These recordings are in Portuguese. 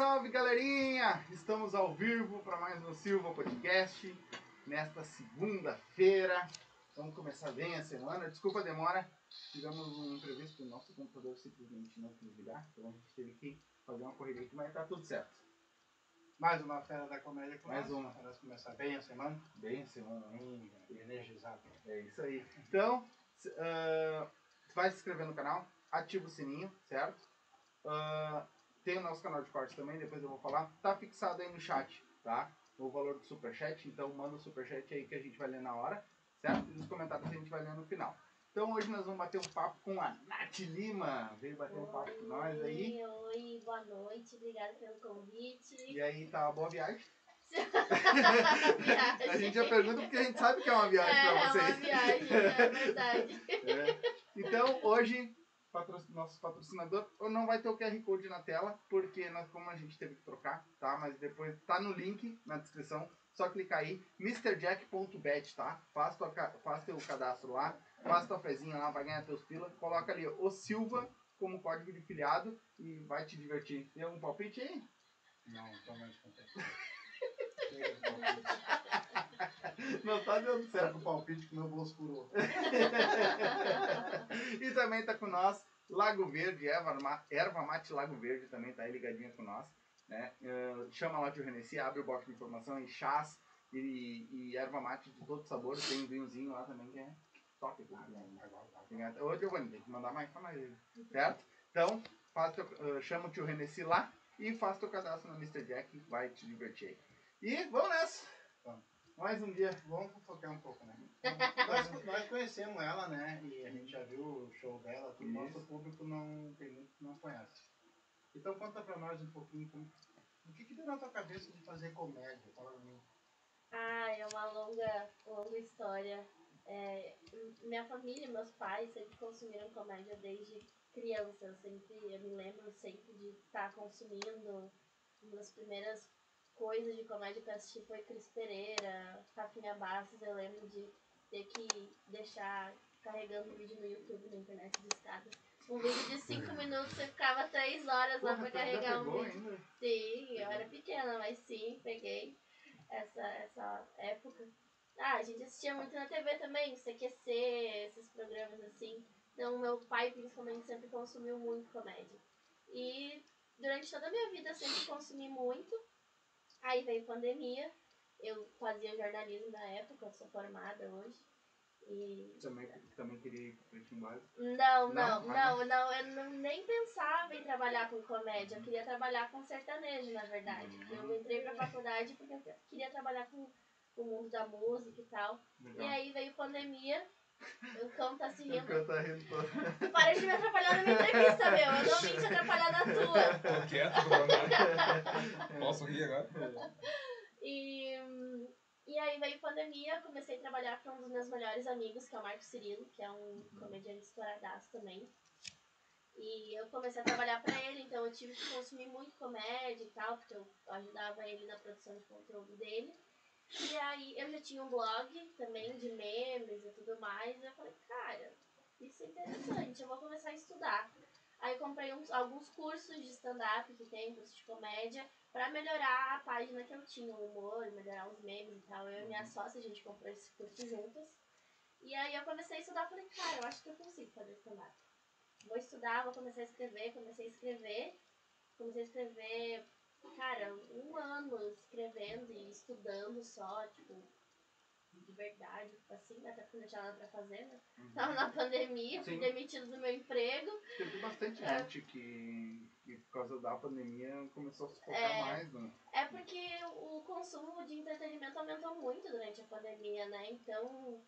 Salve, galerinha! Estamos ao vivo para mais um Silva Podcast nesta segunda-feira. Vamos começar bem a semana. Desculpa a demora, tivemos um imprevisto, o nosso computador simplesmente não quis ligar, então a gente teve que fazer uma corrida aqui, mas tá tudo certo. Mais uma fera da comédia com Mais uma. Para começar bem a semana. Bem a semana, hein? Bem energizado. É isso aí. Então, ah, vai se inscrever no canal, ativa o sininho, certo? Ah, tem o nosso canal de cortes também, depois eu vou falar. Tá fixado aí no chat, tá? O valor do superchat, então manda o superchat aí que a gente vai ler na hora, certo? E nos comentários a gente vai ler no final. Então hoje nós vamos bater um papo com a Nath Lima. Veio bater um papo com nós aí. Oi, oi, boa noite, obrigada pelo convite. E aí, tá uma boa viagem? viagem. A gente já pergunta porque a gente sabe que é uma viagem é, pra é vocês. uma viagem, é verdade. É. Então, hoje, patro- nosso patrocinador não vai ter o QR Code na tela, porque nós, como a gente teve que trocar, tá? Mas depois tá no link na descrição. Só clicar aí, mrjack.bet, tá? Faz, tua, faz teu cadastro lá, faz tua fezinha lá, vai ganhar teus pila. Coloca ali o Silva como código de filiado e vai te divertir. Tem algum palpite aí? Não, tô mais contente. Não tá dando certo. O palpite que meu bolso furou. e também tá com nós Lago Verde, erva, erva mate Lago Verde também tá aí ligadinha com nós. Né? Eh, chama lá o Renessi, abre o box de informação em chás e, e erva mate de todo sabor. Tem um vinhozinho lá também que é top. Tem- Ô Giovanni, tem que mandar mais pra nós aí, certo? Então, faz teu, eh, chama o tio Renessi lá e faz teu cadastro no Mr. Jack, vai te divertir. E vamos nessa! Mais um dia. Vamos fofocar um pouco, né? nós, nós conhecemos ela, né? E a gente já viu o show dela, que o Isso. nosso público não tem muito que não conhece. Então conta pra nós um pouquinho como, o que, que deu na tua cabeça de fazer comédia? Fala pra mim. Ah, é uma longa, longa história. É, minha família, meus pais sempre consumiram comédia desde criança. Eu sempre, eu me lembro sempre de estar consumindo. Uma das primeiras coisas de comédia que eu assisti foi Cris Pereira, Rafinha Bastos. Eu lembro de ter que deixar carregando vídeo no YouTube, na internet de escada. Um vídeo de 5 minutos, você ficava 3 horas lá Porra, pra tu já carregar um vídeo. ainda? Sim, eu era pequena, mas sim, peguei essa, essa época. Ah, a gente assistia muito na TV também, CQC, esses programas assim. Então, meu pai, principalmente, sempre consumiu muito comédia. E durante toda a minha vida, eu sempre consumi muito. Aí veio pandemia, eu fazia jornalismo na época, eu sou formada hoje. E Também, também queria ir pro Pretinho Básico. não, Não? não, não, não, eu não, nem pensava em trabalhar com comédia, eu queria trabalhar com sertanejo, na verdade. Eu entrei pra faculdade porque eu queria trabalhar com o mundo da música e tal. E Legal. aí veio pandemia, o cão tá se O rindo. cara tá rindo todo. Para de me atrapalhar na minha entrevista, meu, eu não vim te atrapalhar na tua. Tô quieto, nada. Posso rir agora? E, e aí veio pandemia, eu comecei a trabalhar com um dos meus melhores amigos, que é o Marco Cirilo, que é um comediante estouradaço também. E eu comecei a trabalhar pra ele, então eu tive que consumir muito comédia e tal, porque eu ajudava ele na produção de conteúdo dele. E aí eu já tinha um blog também de memes e tudo mais, e eu falei, cara, isso é interessante, eu vou começar a estudar. Aí eu comprei uns, alguns cursos de stand-up que tem, curso de comédia, pra melhorar a página que eu tinha, o humor, melhorar os memes e tal. Eu e minha sócia, a gente comprou esse curso juntas. E aí eu comecei a estudar, falei, cara, eu acho que eu consigo fazer stand-up. Vou estudar, vou começar a escrever, comecei a escrever. Comecei a escrever, cara, um ano escrevendo e estudando só, tipo, de verdade, assim, até porque não tinha nada pra fazer, né? Tava na pandemia, fui Sim. demitido do meu emprego. Teve bastante É. gente que, que, por causa da pandemia, começou a se focar É. mais no. É porque o consumo de entretenimento aumentou muito durante a pandemia, né? Então,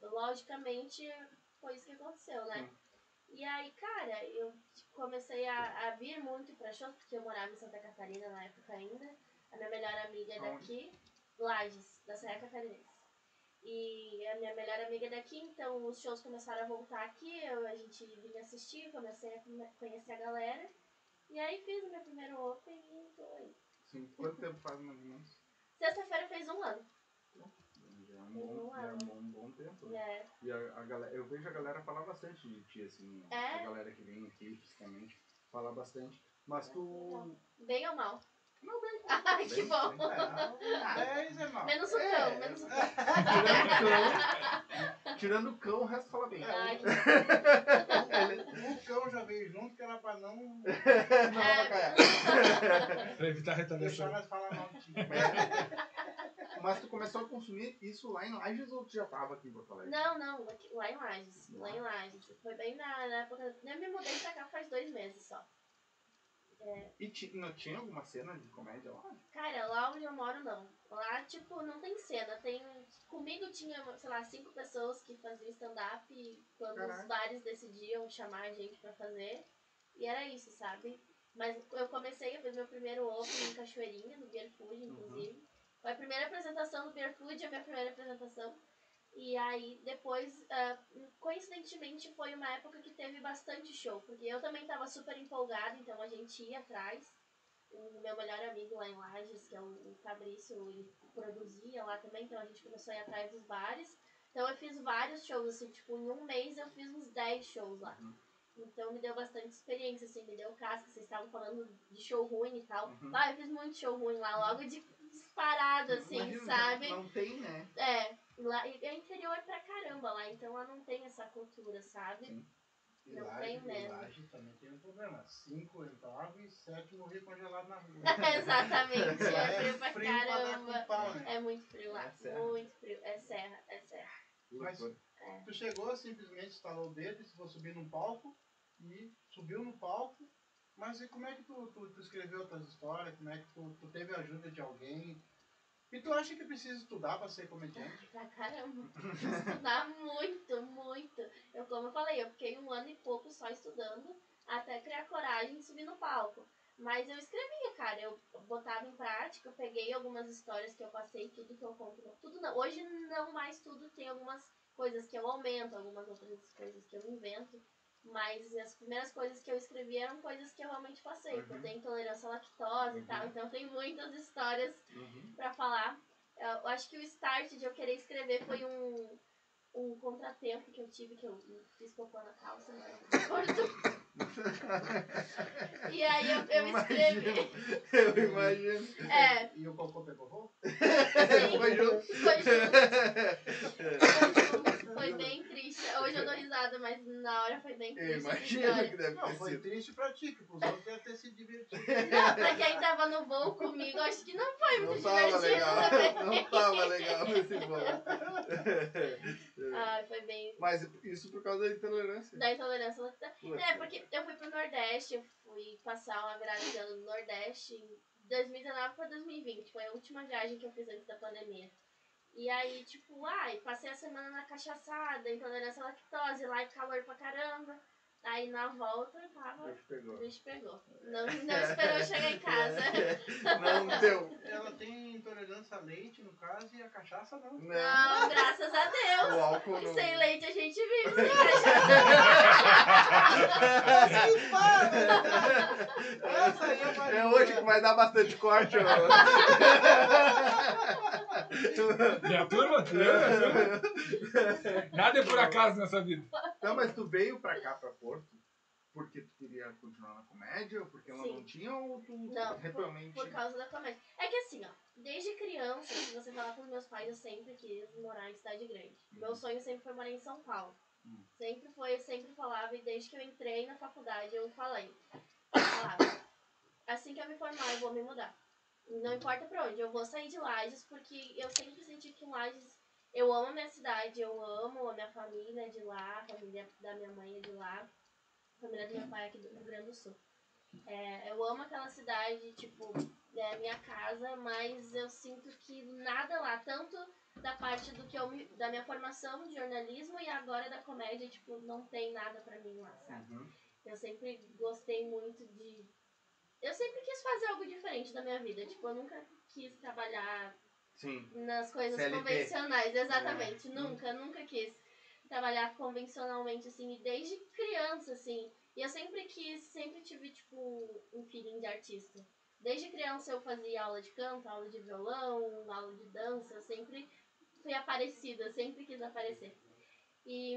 logicamente, foi isso que aconteceu, né? E aí, cara, eu comecei a, a vir muito pra shows, porque eu morava em Santa Catarina na época ainda. A minha melhor amiga é daqui, Lages, da Serra Catarinense. E a minha melhor amiga é daqui, então os shows começaram a voltar aqui, eu, a gente vinha assistir, comecei a conhecer a galera. E aí fiz o meu primeiro open e tô aí. Assim, quanto tempo faz mais ou menos? Sexta-feira fez um ano. Já é um bom, já é um bom, Né? É. E a, a galera, eu vejo a galera falar bastante de ti, assim, É? a galera que vem aqui fisicamente. Fala bastante. Mas tu. Bem ou mal? Não, bem. Ai, que bom. É, 10 é mal. Menos o É. cão, menos o cão. Tirando o cão. Tirando o cão, o resto fala bem. Ai, que... O cão já veio junto, que era pra não Não cair. Pra evitar deixar retaliação. nós falar mal de ti. Mas tu começou a consumir isso lá em Lages ou tu já tava aqui em Porto Alegre? Não, não, aqui- lá em Lages. Lá em Lages. Foi bem na, na época. Eu me mudei pra cá faz dois meses só. E ti- não tinha alguma cena de comédia lá? Cara, lá onde eu moro não. Lá, tipo, não tem cena. Tem. Comigo tinha, sei lá, cinco pessoas que faziam stand-up quando Caraca. os bares decidiam chamar a gente pra fazer. E era isso, sabe? Mas eu comecei, eu fiz meu primeiro open em Cachoeirinha, no Beer Food, inclusive. Foi a primeira apresentação do Beer Food, a minha primeira apresentação. E aí, depois, ah, coincidentemente, foi uma época que teve bastante show, porque eu também tava super empolgada, então a gente ia atrás. O meu melhor amigo lá em Lages, que é o, o Fabrício, ele produzia lá também, então a gente começou a ir atrás dos bares. Então eu fiz vários shows, assim, tipo, em um mês eu fiz uns 10 shows lá. Uhum. Então me deu bastante experiência, assim, me deu casca, vocês estavam falando de show ruim e tal. Uhum. Ah, eu fiz muito show ruim lá, logo de disparado, assim, Imagina, sabe? Não tem, né? É, lá, e é interior pra caramba lá, então lá não tem essa cultura, sabe? Sim. E Não Laje, tem mesmo. Laje também tem um problema. Cinco entravam e sete morriam congelados na rua. Exatamente, Lá é frio pra frio pra caramba. com pau, né? É muito frio lá, É muito frio. É serra, é serra. Mas- Tu chegou, simplesmente instalou o dedo, disse, vou subir num palco, e subiu no palco, mas e como é que tu, tu, tu escreveu outras histórias, como é que tu, tu teve a ajuda de alguém? E tu acha que precisa estudar pra ser comediante? Pra caramba. Estudar muito, muito. Eu, como eu falei, eu fiquei um ano e pouco só estudando até criar coragem de subir no palco. Mas eu escrevia, cara, eu botava em prática, eu peguei algumas histórias que eu passei, tudo que eu conto. Tudo não. Hoje não mais tudo, tem algumas coisas que eu aumento, algumas outras coisas que eu invento. Mas as primeiras coisas que eu escrevi eram coisas que eu realmente passei. porque Eu Uhum. tenho intolerância à lactose e Uhum. tal, então tem muitas histórias Uhum. pra falar. Eu acho que o start de eu querer escrever foi um, um contratempo que eu tive, que eu fiz cocô na calça, né? Corto. E aí eu, eu escrevi. Eu imagino. É, E o cocô pegou fogo? Foi junto. foi junto. Foi junto. Foi bem triste. Mas na hora foi bem triste. imagino história. que deve Não, ter foi sido. triste pra ti, que pros outros deve ter sido divertido. Não, pra quem tava no voo comigo, acho que não foi muito Não tava divertido legal. também. Não tava legal nesse voo. Ai, foi bem. Mas isso por causa da intolerância. Da intolerância. Puta. É, porque eu fui pro Nordeste, eu fui passar uma virada de ano no Nordeste em 2019 pra 2020. Foi a última viagem que eu fiz antes da pandemia. E aí, tipo, ai, passei a semana na cachaçada, intolerância à lactose, lá e calor pra caramba. Aí na volta tava. Bicho pegou. O bicho pegou. Não, não esperou eu chegar em casa. Não deu. Ela tem intolerância a leite, no caso, e a cachaça não. Não. Não, graças a O Deus. álcool não. Sem leite a gente vive, sem cachaça. Essa aí é É hoje que vai dar bastante corte. ó. Minha turma? Eu, Nada é por acaso nessa vida. Não, mas tu veio pra cá, pra Porto, porque tu queria continuar na comédia, ou porque ela Sim. não tinha, ou tu Não, por, realmente... por causa da comédia. É que assim, ó, desde criança, se você falar com os meus pais, eu sempre quis morar em cidade grande. Meu sonho sempre foi morar em São Paulo. Hum. Sempre foi, eu sempre falava, e desde que eu entrei na faculdade eu falei. Eu falava, assim que eu me formar, eu vou me mudar. Não importa pra onde, eu vou sair de Lages, porque eu sempre senti que em Lages. Eu amo a minha cidade, eu amo a minha família de lá, a família da minha mãe é de lá, a família do meu pai é aqui do Rio Grande do Sul. É, eu amo aquela cidade, tipo, é minha casa, mas eu sinto que nada lá, tanto da parte do que eu me, da minha formação de jornalismo e agora da comédia, tipo, não tem nada pra mim lá, sabe? Uhum. Eu sempre gostei muito de. Eu sempre quis fazer algo diferente da minha vida. Tipo, eu nunca quis trabalhar Sim. nas coisas CLT. convencionais, exatamente. É. Nunca, nunca quis trabalhar convencionalmente, assim, e desde criança, assim. E eu sempre quis, sempre tive, tipo, um feeling de artista. Desde criança eu fazia aula de canto, aula de violão, aula de dança, eu sempre fui aparecida, sempre quis aparecer. E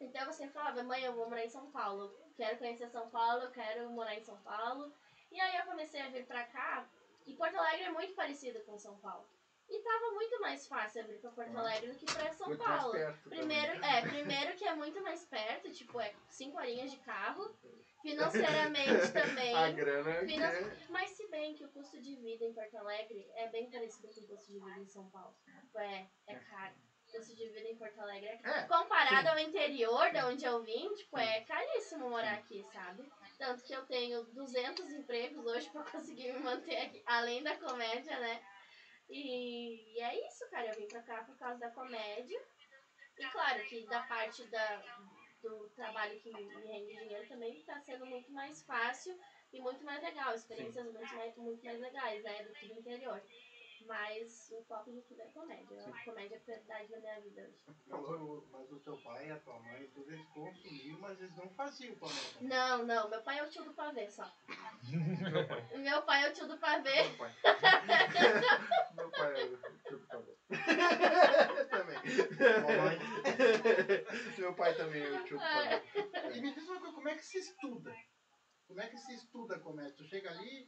Então sempre falava, mãe, eu vou morar em São Paulo. Quero conhecer São Paulo, eu quero morar em São Paulo. E aí eu comecei a vir pra cá. E Porto Alegre é muito parecido com São Paulo. E tava muito mais fácil vir pra Porto Alegre do que pra São Muito Paulo. Primeiro, também. é, primeiro que é muito mais perto, tipo, é cinco horinhas de carro. Financeiramente também. A grana que Finan- é... Mas se bem que o custo de vida em Porto Alegre é bem parecido com o custo de vida em São Paulo. Tipo, É, é caro. O custo de vida em Porto Alegre é caro. É, Comparado ao interior, da onde eu vim, tipo, é caríssimo morar aqui, sabe? Tanto que eu tenho 200 empregos hoje pra conseguir me manter aqui, além da comédia, né? E, e é isso, cara. Eu vim pra cá por causa da comédia. E claro que da parte da, do trabalho que me rende dinheiro também tá sendo muito mais fácil e muito mais legal. Experiências muito mais, muito mais legais, né? Do que no interior. Mas o foco de tudo é comédia. A comédia é a prioridade da minha vida hoje. Mas o, mas o teu pai e a tua mãe, tudo eles consumiam, mas eles não faziam comédia. Não, não, meu pai é o tio do pavê só. meu pai é o tio do pavê. Meu pai. Meu pai é o tio do pavê. também. Meu pai também é o tio do pavê. E me diz uma coisa, como é que se estuda? Como é que se estuda comédia? Tu chega ali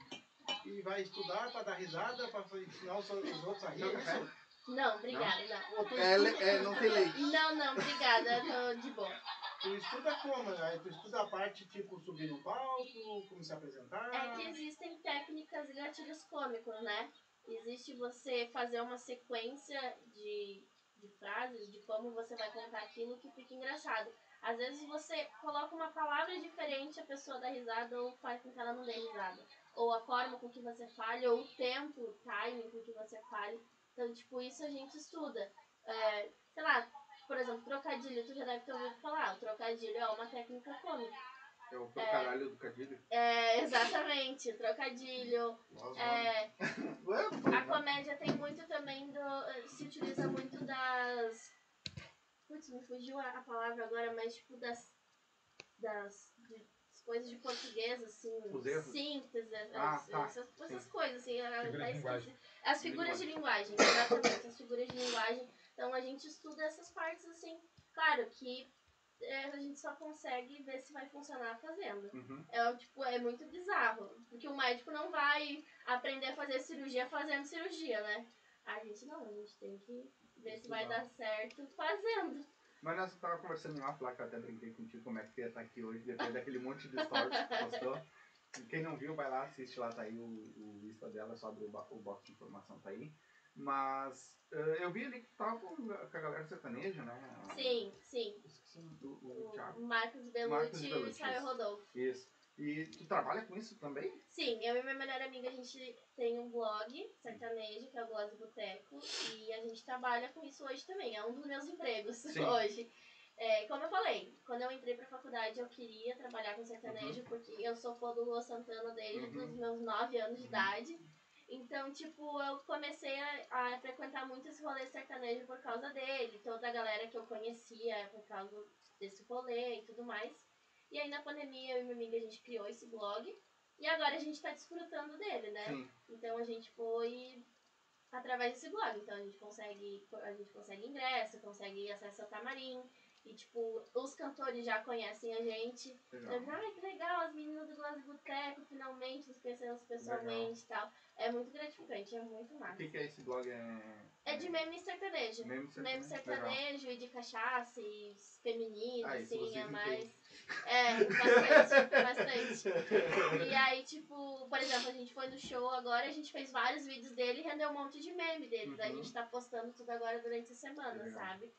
e vai estudar pra dar risada, pra ensinar os, os outros a rir? Não, é isso? Não, obrigada, não. Tu É, é, não tem leite. Não, não, obrigada, eu tô de boa. tu estuda como? Aí tu estuda a parte tipo subir no palco, como se apresentar? É que existem técnicas e gatilhos cômicos, né? Existe você fazer uma sequência de, de frases, de como você vai contar aquilo que fica engraçado. Às vezes você coloca uma palavra diferente, a pessoa dá risada ou faz com que ela não dê risada. Ou a forma com que você fale, ou o tempo, o timing com que você fale. Então, tipo, isso a gente estuda. É, sei lá, por exemplo, trocadilho, tu já deve ter ouvido falar. O trocadilho é uma técnica cômica. É o pro caralho do cadilho. É, exatamente, trocadilho. Nós É, a comédia tem muito também do. Se utiliza muito das. Putz, me fugiu a, a palavra agora, mas tipo das. Das. Coisas de português, assim. Síntese, Ah, as- tá. essas, essas coisas, assim. a- Figuras de linguagem. As figuras de linguagem, exatamente, as figuras de linguagem. Então a gente estuda essas partes, assim. Claro que eh, a gente só consegue ver se vai funcionar fazendo. Uhum. É, tipo, é muito bizarro. Porque o médico não vai aprender a fazer cirurgia fazendo cirurgia, né? A gente não, a gente tem que ver se vai dar certo fazendo. Mas nós tava conversando em off lá, que eu até brinquei contigo como é que tu ia estar aqui hoje, depois daquele monte de stories que tu postou. Quem não viu, vai lá, assiste lá, tá aí o, o Insta dela, só abre o, o box de informação, tá aí. Mas eh, eu vi ali que tu tava com, com a galera sertaneja, né? Sim, sim. Esqueci o, o, O Thiago. Marcos Marcos Bellucci e o. Rodolfo. Isso. E tu trabalha com isso também? Sim, eu e minha melhor amiga, a gente tem um blog sertanejo, que é o Gloss Boteco, e a gente trabalha com isso hoje também. É um dos meus empregos Sim. hoje. É, como eu falei, quando eu entrei pra faculdade eu queria trabalhar com sertanejo, porque eu sou fã do Lua Santana desde Uhum. os meus 9 anos de Uhum. idade. Então, tipo, eu comecei a, a frequentar muito esse rolê sertanejo por causa dele, toda a galera que eu conhecia por causa desse rolê e tudo mais. E aí na pandemia eu e minha amiga a gente criou esse blog e agora a gente tá desfrutando dele, né? Sim. Então a gente foi através desse blog. Então a gente consegue, a gente consegue ingresso, consegue acesso ao camarim. E tipo, os cantores já conhecem a gente. Legal. Eu, Ai, que legal, as meninas do Glass Boteco finalmente nos conhecemos pessoalmente e tal. É muito gratificante, é muito O massa. que, que é esse blog? É, É de meme sertanejo. Meme sertanejo. Meme sertanejo e de cachaça e feminino, Ah, assim, é mais. É, bastante, bastante. E aí, tipo, por exemplo, a gente foi no show agora, a gente fez vários vídeos dele e rendeu um monte de meme. Aí a Uhum. gente tá postando tudo agora durante a semana, Legal. sabe?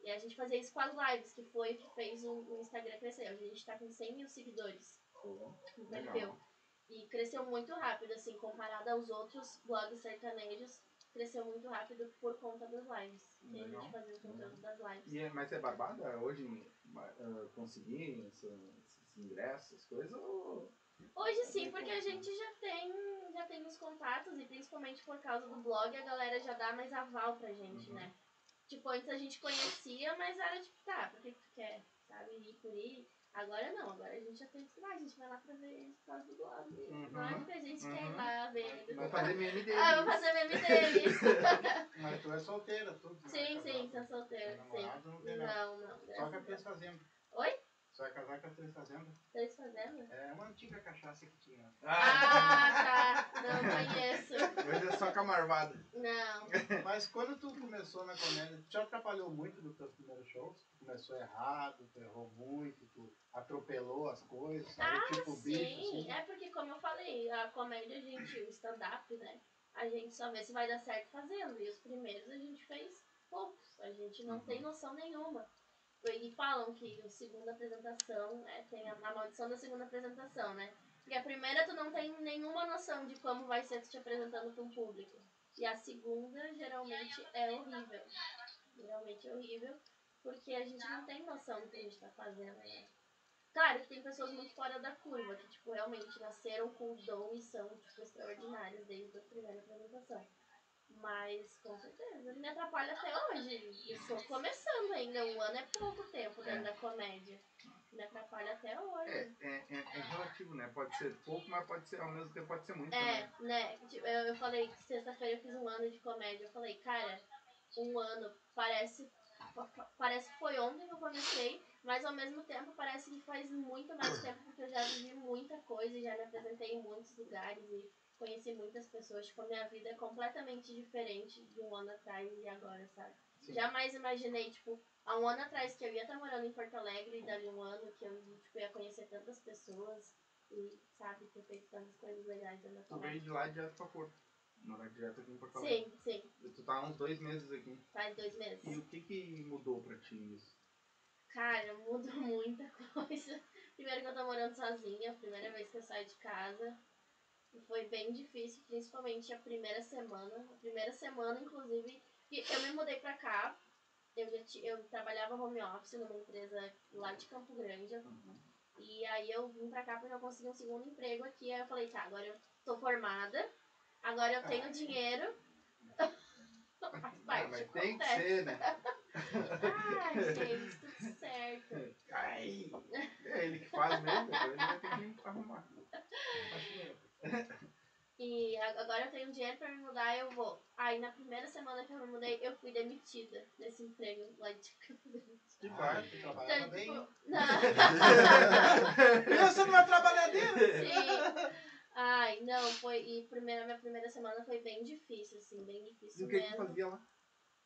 E a gente fazia isso com as lives, que foi o que fez o, o Instagram crescer. Hoje a gente tá com 100 mil seguidores legal. perfil. E cresceu muito rápido, assim, comparado aos outros blogs sertanejos, cresceu muito rápido por conta das lives. A Legal. gente fazia o conteúdo das lives. E é, mas é barbada hoje ah, conseguir essa- esses ingressos, essas coisas? Ou... Hoje sim, porque a gente já tem, já tem os contatos e principalmente por causa do blog a galera já dá mais aval pra gente, Uhum. né? Tipo, antes a gente conhecia, mas era tipo, tá, por que que tu quer? Sabe, ir por ir. Agora não, agora a gente já tem que ah, a gente vai lá pra ver por causa do blog. Uhum. Porque a gente quer ir Uhum. lá ver. Vai fazer meme deles. Ah, eu vou fazer meme deles. Mas tu é solteira, tudo. né? sim, sim, tô solteira, Tá sim. não. Não, não. Só que a a Deus. fazendo. Oi? Você vai casar com a Três Fazendas? Três fazendas? É uma antiga cachaça que tinha. Ah, tá. Não conheço. Hoje é só com a marvada. Não. Mas quando tu começou na comédia, tu te atrapalhou muito dos teus primeiros shows? Começou errado, tu errou muito, tu atropelou as coisas, sabe? Ah, tipo bicho, sim. assim. É porque, como eu falei, a comédia, a gente, o stand-up, né? A gente só vê se vai dar certo fazendo. E os primeiros a gente fez poucos. A gente não tem noção nenhuma. E falam que a segunda apresentação é, tem a, a maldição da segunda apresentação, né? Porque a primeira tu não tem nenhuma noção de como vai ser tu te apresentando para um público. E a segunda geralmente é horrível. Geralmente é horrível, porque a gente não tem noção do que a gente tá fazendo, né? Claro que tem pessoas muito fora da curva, que tipo, realmente nasceram com o dom e são tipo, extraordinárias desde a primeira apresentação. Mas com certeza, me atrapalha até hoje. Estou começando ainda, um ano é pouco tempo dentro da comédia. Me atrapalha até hoje. É, é, é, é relativo, né? Pode ser pouco, mas pode ser, ao mesmo tempo pode ser muito. É, também. né? Tipo, eu, eu falei que sexta-feira eu fiz um ano de comédia. Eu falei, cara, um ano parece. Pa- Parece que foi ontem que eu comecei, mas ao mesmo tempo parece que faz muito mais tempo porque eu já vivi muita coisa e já me apresentei em muitos lugares e conheci muitas pessoas. Tipo, a minha vida é completamente diferente de um ano atrás e agora, sabe? Sim. Jamais imaginei, tipo, há um ano atrás que eu ia estar morando em Porto Alegre e dali um ano que eu tipo, ia conhecer tantas pessoas e, sabe, ter feito tantas coisas legais da comédia. veio de lá direto pra Porto. Morar direto aqui em Porto Alegre. Sim, sim, E Tu tá há uns dois meses aqui. faz dois meses. E o que que mudou pra ti nisso? Cara, mudou muita coisa. Primeiro que eu tô morando sozinha, a primeira vez que eu saio de casa. Foi bem difícil, principalmente a primeira semana. A primeira semana, inclusive, que eu me mudei pra cá. Eu, já ti- eu trabalhava home office numa empresa lá de Campo Grande. E aí eu vim pra cá porque eu consegui um segundo emprego aqui. Aí eu falei, tá, agora eu tô formada, agora eu tenho dinheiro. Faz Ah, parte, mas tem que acontece. ser, né? Ai, gente, tudo certo. Ai, é ele que faz mesmo, depois ele vai ter que arrumar. E agora eu tenho dinheiro pra me mudar, eu vou. Aí na primeira semana que eu me mudei, eu fui demitida desse emprego lá de Campo Grande. Que parte, tu trabalhava Então, bem. tipo, não, Pensa numa trabalhadeira! sim. Ai, não, foi. E primeira, minha primeira semana foi bem difícil, assim, bem E difícil o que que mesmo. tu fazia lá?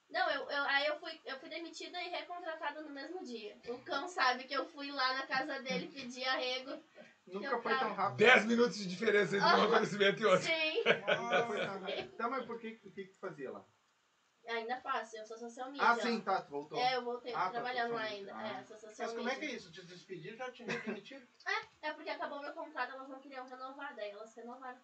Não, eu, eu, aí eu fui, eu fui demitida e recontratada no mesmo dia. O cão sabe que eu fui lá na casa dele pedir arrego. Nunca foi tão rápido. 10 minutos de diferença entre um acontecimento e outro. Sim, Nunca foi tão rápido. Tá, mas por que, o que que tu fazia lá? ainda faço, eu sou social media. Ah, sim, tá, tu voltou. É, eu voltei, Ah, tô tá, trabalhando lá ainda. media. Ah. É, sou social Mas como é que é isso? Te despediram já te demitiram? É porque acabou meu contrato, elas não queriam renovar, daí elas renovaram.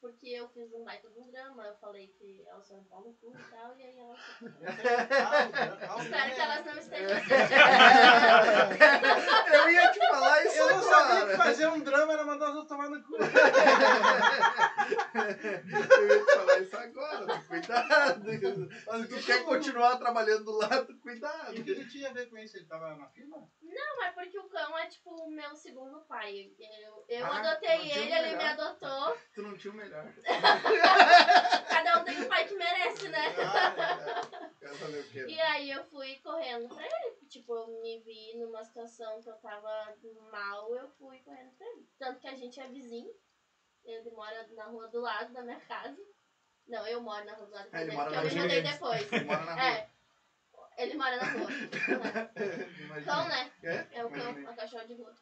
Porque eu fiz um baita de um drama, eu falei que elas são um pau no cu e tal, e aí elas. Espero que elas não estejam assistindo. Eu ia te falar isso Eu não sabia que fazer um drama era mandar os outros tomar no cu. Eu ia te falar isso agora, cuidado. Mas tu quer continuar trabalhando do lado, cuidado. E o que ele tinha a ver com isso? Ele tava na firma? Não, é porque o cão é tipo o meu segundo pai. Eu, eu Ah, adotei ele, ele me adotou. Tu não tinha o melhor. Cada um tem o pai que merece, né? Ah, que. E aí eu fui correndo pra ele. Tipo, eu me vi numa situação que eu tava mal, eu fui correndo pra ele. Tanto que a gente é vizinho. Ele mora na rua do lado da minha casa. Não, eu moro na rua do lado da ele minha casa, porque eu me mudei depois. Ele mora na rua. É. Ele mora na rua. Cão, né? É? É o cão, é o cachorro de rua.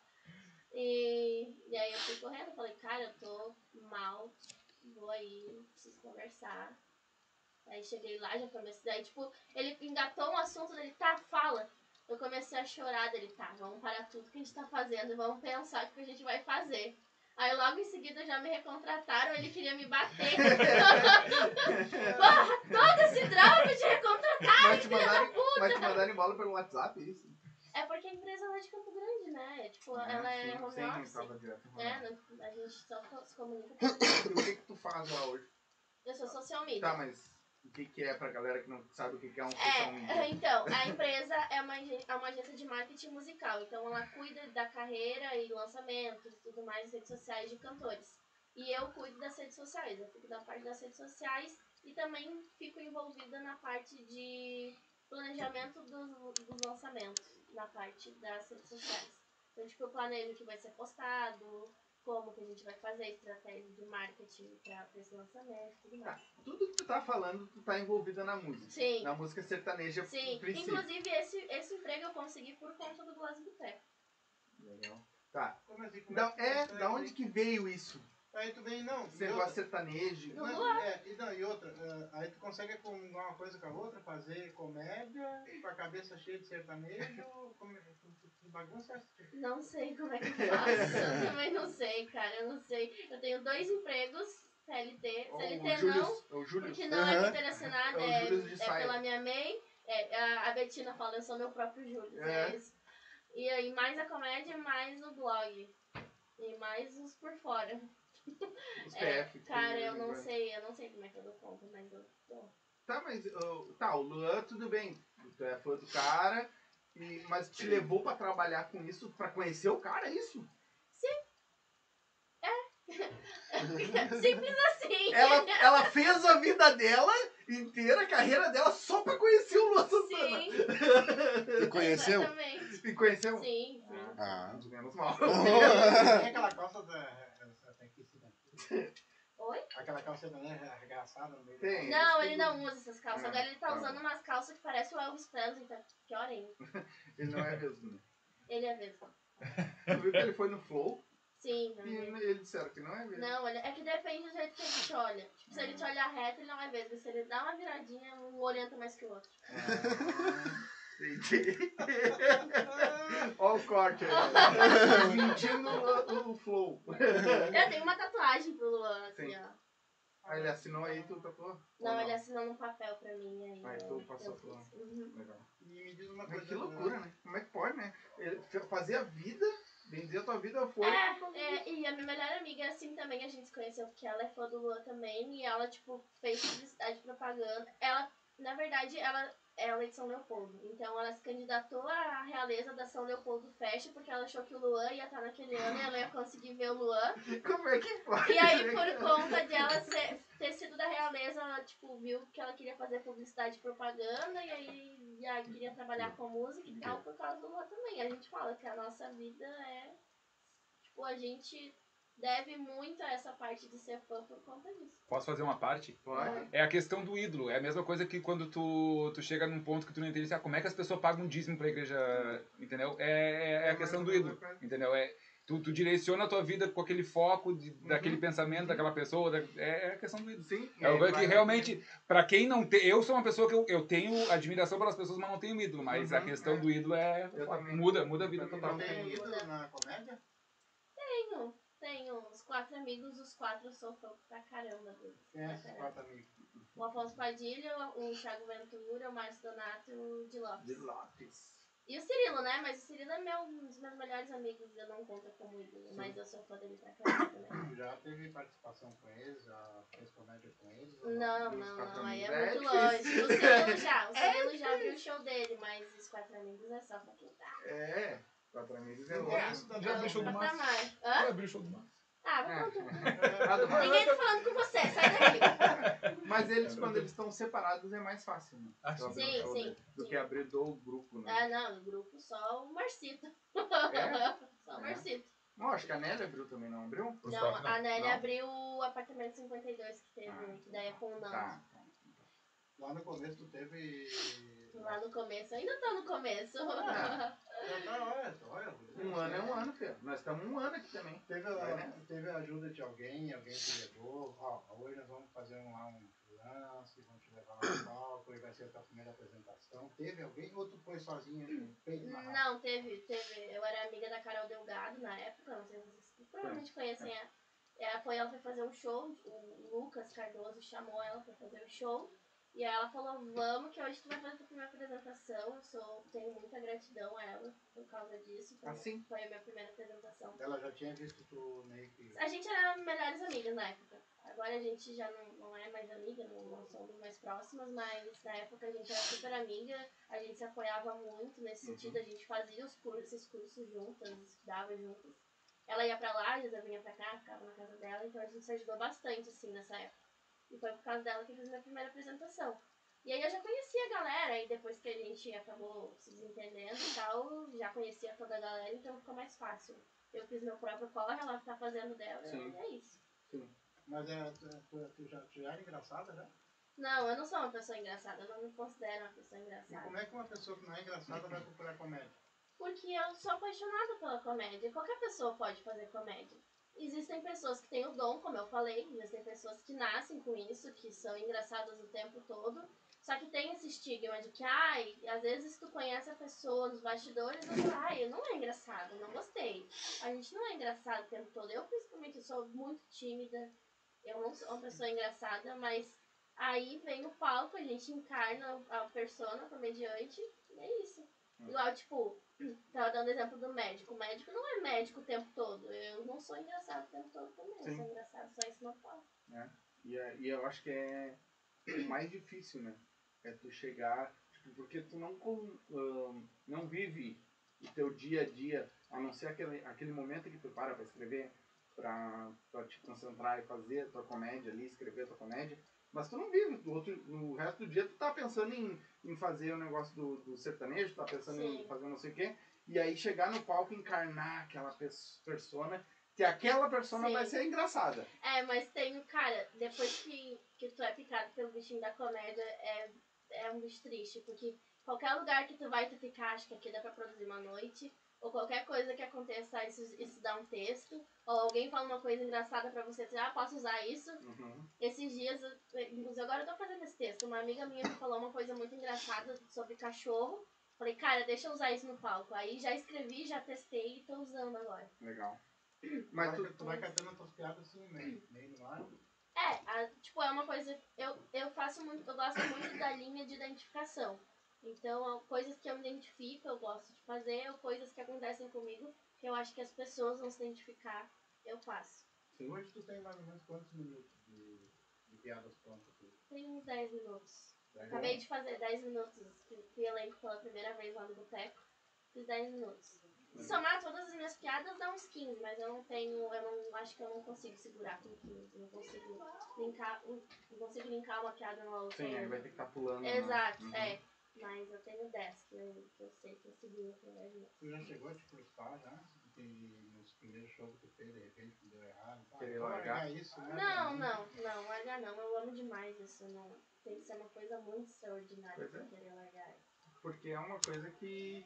E, e aí eu fui correndo, falei, cara, eu tô mal, vou aí, preciso conversar. Aí cheguei lá, já comecei, daí tipo, ele engatou um assunto dele, tá, fala. Eu comecei a chorar dele, tá, vamos parar tudo que a gente tá fazendo vamos pensar o que a gente vai fazer. Aí logo em seguida já me recontrataram, ele queria me bater. Porra, todo esse drama te recontratar, Mas te mandaram, mas te mandaram embora pelo WhatsApp, é isso? É porque a empresa lá é de Campo Grande, né? Tipo, Ah, ela é sim, home sim, office. É, a gente só se comunica. E o que que tu faz lá hoje? Eu sou social media. Tá, mas o que que é pra galera que não sabe o que que é um social É, então, a empresa é uma, é uma agência de marketing musical, então ela cuida da carreira e lançamentos e tudo mais redes sociais de cantores. E eu cuido das redes sociais, eu fico da parte das redes sociais e também fico envolvida na parte de planejamento dos, dos lançamentos na parte das redes sociais. Então, tipo, eu planejo o que vai ser postado, como que a gente vai fazer, estratégia de marketing para esse lançamento e tudo mais. Tudo que tu tá falando, tu tá envolvida na música. Sim. Na música sertaneja, Sim, princípio. inclusive esse, esse emprego eu consegui por conta do Blas Boteco. Legal. Tá. Assim? Tu é, consegue? da onde que veio isso? Aí tu vem, não. Negócio outra- sertanejo. Não, Luan. é, e, não, e outra, eh, aí tu consegue comungar uma coisa com a outra, fazer comédia, com a cabeça cheia de sertanejo, como, bagunça é essa? Não sei como é que eu faço. eu também não sei, cara. Eu não sei. Eu tenho dois empregos, CLT. Ó, CLT o não, Júlio. porque não é assinada, É o é, é saia. pela minha mãe. É, a, a Betina fala, eu sou meu próprio Júlio. É. É. isso. E aí, mais a comédia, mais o blog. E mais os por fora. Os É, PF. cara, tem eu não sei, eu não sei como é que eu dou conta, mas eu dou. Tá, mas tá, o Luan, tudo bem. Tu é fã do cara, e, mas te levou pra trabalhar com isso, pra conhecer o cara, é isso? Simples assim. Ela, ela fez a vida dela inteira, a carreira dela, só pra conhecer o Luan Santana. Sim, Você conheceu? exatamente. E conheceu? Sim, sim. Ah. Menos mal. Tem aquela calça da. essa aqui, assim, né? Oi? Aquela calça da né, arregaçada no meio Tem. da Não, ele não usa essas calças. Não, Agora ele tá não. usando umas calças que parecem o Elvis Presley, tá pior ainda. Ele não é mesmo. né? Ele é mesmo. Tu viu que ele foi no Flow Sim, e não. eles disseram que não é mesmo. Não, ele, é que depende do jeito que ele te olha. Tipo, se ele te olhar reto, ele não é mesmo. Se ele dá uma viradinha, um orienta mais que o outro. Ah, entendi. Olha o corte aí. Mentindo o, o Flow. Eu tenho uma tatuagem pro Luan, assim, Sim. ó. Ah, ele assinou aí, tu tatuou? Ou Não, ele assinou num papel pra mim aí. Ah, eu- então passou pro-. Uhum. Legal. E me diz uma Mas coisa. que loucura, né? Como é que pode, né? Ele fazer a vida, bem dizer, a tua vida foi. É, e a minha melhor amiga é assim também, a gente se conheceu porque ela é fã do Luan também, e ela, tipo, fez publicidade e propaganda. Ela, na verdade, ela, ela é de São Leopoldo. Então ela se candidatou à realeza da São Leopoldo Fest porque ela achou que o Luan ia estar naquele ano e ela ia conseguir ver o Luan. Como é que pode? E aí, por conta de ela ser, ter sido da realeza, ela, tipo, viu que ela queria fazer publicidade e propaganda, e aí já queria trabalhar com música e tal, por causa do Luan também. A gente fala que a nossa vida é. Tipo, a gente deve muito a essa parte de ser fã por conta disso. Posso fazer uma parte? Pode. É a questão do ídolo. É a mesma coisa que quando tu, tu chega num ponto que tu não entende ah, como é que as pessoas pagam um dízimo pra igreja, entendeu? É, é, é a questão do ídolo, entendeu? É, tu, tu direciona a tua vida com aquele foco de, daquele pensamento daquela pessoa, da- é, é a questão do ídolo. Sim. É uma coisa vai- que realmente, pra quem não tem. Eu sou uma pessoa que eu, eu tenho admiração pelas pessoas, mas não tenho ídolo. Mas a Uhum, questão é. do ídolo é. Eu também. Muda, muda a vida total. Não tem ídolo na comédia? Tenho, tenho uns quatro amigos, os quatro eu sou fã pra caramba deles. Quem é esses quatro amigos? O Afonso Padilha, o Thiago Ventura, o Márcio Donato e o Di Lopes. De Lopes. E o Cirilo, né? Mas o Cirilo é meu, um dos meus melhores amigos, eu não conto como ídolo, mas eu sou fã dele pra caramba também. Tu já teve participação com eles? Já fez comédia com eles? Não, Os não, não, aí é É muito longe. O Cirilo já, o Cirilo já abriu o show dele, mas os quatro amigos é só pra quem tá. É. Quatro amigos é da Já abriu show do. Márcio? Já abriu o show do Márcio? Ah, vou É. contar. Ninguém tá falando com você, sai daqui. Mas eles, quando eles estão separados, é mais fácil, né? Ah, sim. Sim, Do sim. que abrir do grupo, né? Ah, não, no grupo só o Marcito. É? Só o É. Marcito. Não, acho que a Nelly abriu também, não abriu? Não, não. a Nelly Não? abriu o apartamento 52 que teve, Ah. que daí é com o Nando. Tá. Lá no começo tu teve. Lá no começo, ainda tô no começo. Ah. Já tá, olha, olha. Um ano é um ano, filho. Nós estamos um ano aqui também. Teve, a, né? teve a ajuda de alguém, alguém te levou. Ó, hoje nós vamos fazer um, lá um lance, vamos te levar lá no palco, e vai ser a tua primeira apresentação. Teve alguém ou tu foi sozinha? Não, teve, teve. Eu era amiga da Carol Delgado na época, não sei se vocês provavelmente conhecem ela. Ela foi, ela foi fazer um show, o Lucas Cardoso chamou ela pra fazer o show. E aí ela falou, vamos, que hoje tu vai fazer a tua primeira apresentação. Eu sou, tenho muita gratidão a ela por causa disso. Foi, Assim? foi a minha primeira apresentação. Ela já tinha visto tu meio que. A gente era melhores amigas na época. Agora a gente já não, não é mais amiga, não, não somos mais próximas, mas na época a gente era super amiga, a gente se apoiava muito nesse sentido, a gente fazia os cursos, esses cursos juntas, estudava juntas. Ela ia pra lá, eu vinha pra cá, ficava na casa dela, então a gente se ajudou bastante assim nessa época. E foi por causa dela que eu fiz minha primeira apresentação. E aí eu já conhecia a galera, e depois que a gente acabou se desentendendo e tal, já conhecia toda a galera, então ficou mais fácil. Eu fiz meu próprio corre, ela tá fazendo dela, Sim. e é isso. Mas é, tu, tu, já, tu já era engraçada, né? Não, eu não sou uma pessoa engraçada, eu não me considero uma pessoa E engraçada. como é que uma pessoa que não é engraçada vai procurar comédia? Porque eu sou apaixonada pela comédia. Qualquer pessoa pode fazer comédia. Existem pessoas que têm o dom, como eu falei, existem pessoas que nascem com isso, que são engraçadas o tempo todo. Só que tem esse estigma de que, ai, às vezes tu conhece a pessoa nos bastidores e fala, ai, não é engraçado, não gostei. A gente não é engraçado o tempo todo. Eu, principalmente, sou muito tímida. Eu não sou uma pessoa engraçada, mas aí vem no palco, a gente encarna a persona, comediante, e é isso. Igual, tipo, Tava dando exemplo do médico. O médico não é médico o tempo todo. Eu não sou engraçado o tempo todo também. Sim. Eu sou engraçado só isso não falo. E, é- e eu acho que é mais difícil, né? É tu chegar, tipo, porque tu não, com- ahn, não vive o teu dia a dia, a não ser aquele, aquele momento que tu para pra escrever, pra, pra te concentrar e fazer a tua comédia ali, escrever a tua comédia. Mas tu não vive, no, outro, no resto do dia tu tá pensando em, em fazer o negócio do, do sertanejo, tá pensando em Sim. fazer não sei o quê, e aí chegar no palco e encarnar aquela persona, que aquela persona Sim. vai ser engraçada. É, mas tem, cara, depois que, que tu é picado pelo bichinho da comédia, é, é um bicho triste, porque qualquer lugar que tu vai, tu fica, acho que aqui dá pra produzir uma noite, ou qualquer coisa que aconteça, isso, isso dá um texto, ou alguém fala uma coisa engraçada pra você, tu, ah, posso usar isso? Uhum. Esses dias, inclusive agora eu tô fazendo esse texto, uma amiga minha me falou uma coisa muito engraçada sobre cachorro, falei, cara, deixa eu usar isso no palco, aí já escrevi, já testei e tô usando agora. Legal. Mas tu, tu, vai catando as tuas piadas assim, meio, meio no ar. É, a- tipo, é uma coisa. Eu, eu faço muito. Eu gosto muito da linha de identificação. Então, coisas que eu me identifico, eu gosto de fazer, ou coisas que acontecem comigo, que eu acho que as pessoas vão se identificar, eu faço. Hoje tu tem mais ou menos quantos minutos de, de piadas prontas? Tem uns 10 minutos. Dez Acabei de fazer 10 minutos, fui fui elenco pela primeira vez lá no Boteco. Fiz 10 minutos. Se somar todas as minhas piadas dá uns 15, mas eu não tenho, eu não acho que eu não consigo segurar com 15. Não consigo linkar, não consigo linkar uma piada na outra. sim, aí vai ter que estar pulando. né? Exato, Uhum. Mas eu tenho 10 que eu, que eu sei que eu com 10 minutos. Tu já chegou a te frustrar já? Que nos primeiros shows que tu fez, de repente, que deu errado. Ah, Querer vou largar. isso, né? Não, não, não, largar não. Eu amo demais isso. Não. Tem que ser uma coisa muito extraordinária pra é. querer largar. Porque é uma coisa que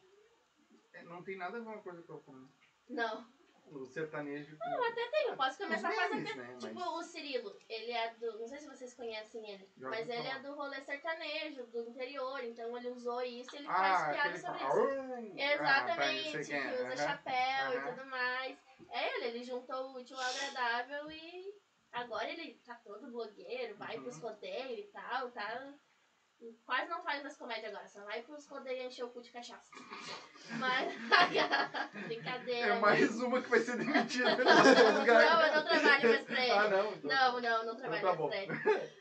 é, não tem nada a ver com uma coisa que eu como. Não, O sertanejo. não, até tem. Eu posso começar a fazer. memes, né? Tipo, Mas o Cirilo, ele é do. Não sei se vocês conhecem ele, Já mas ele é do rolê sertanejo, do interior. Então ele usou isso e ele ah, faz piada sobre fala, isso. Exatamente, Ah, tá, sei que é. usa Aham. chapéu Aham. e tudo mais. É ele, ele juntou o útil ao agradável e agora ele tá todo blogueiro, vai Uhum. pros rodeios e tal, tá. Quase não faz mais comédia agora, só vai pros rodeios encher o cu de cachaça. Mas. Brincadeira. É mais uma que vai ser demitida lugar. Não, eu não trabalho mais pra ele. Ah, não? Então- Não, não, não trabalho tá mais bom. pra ele.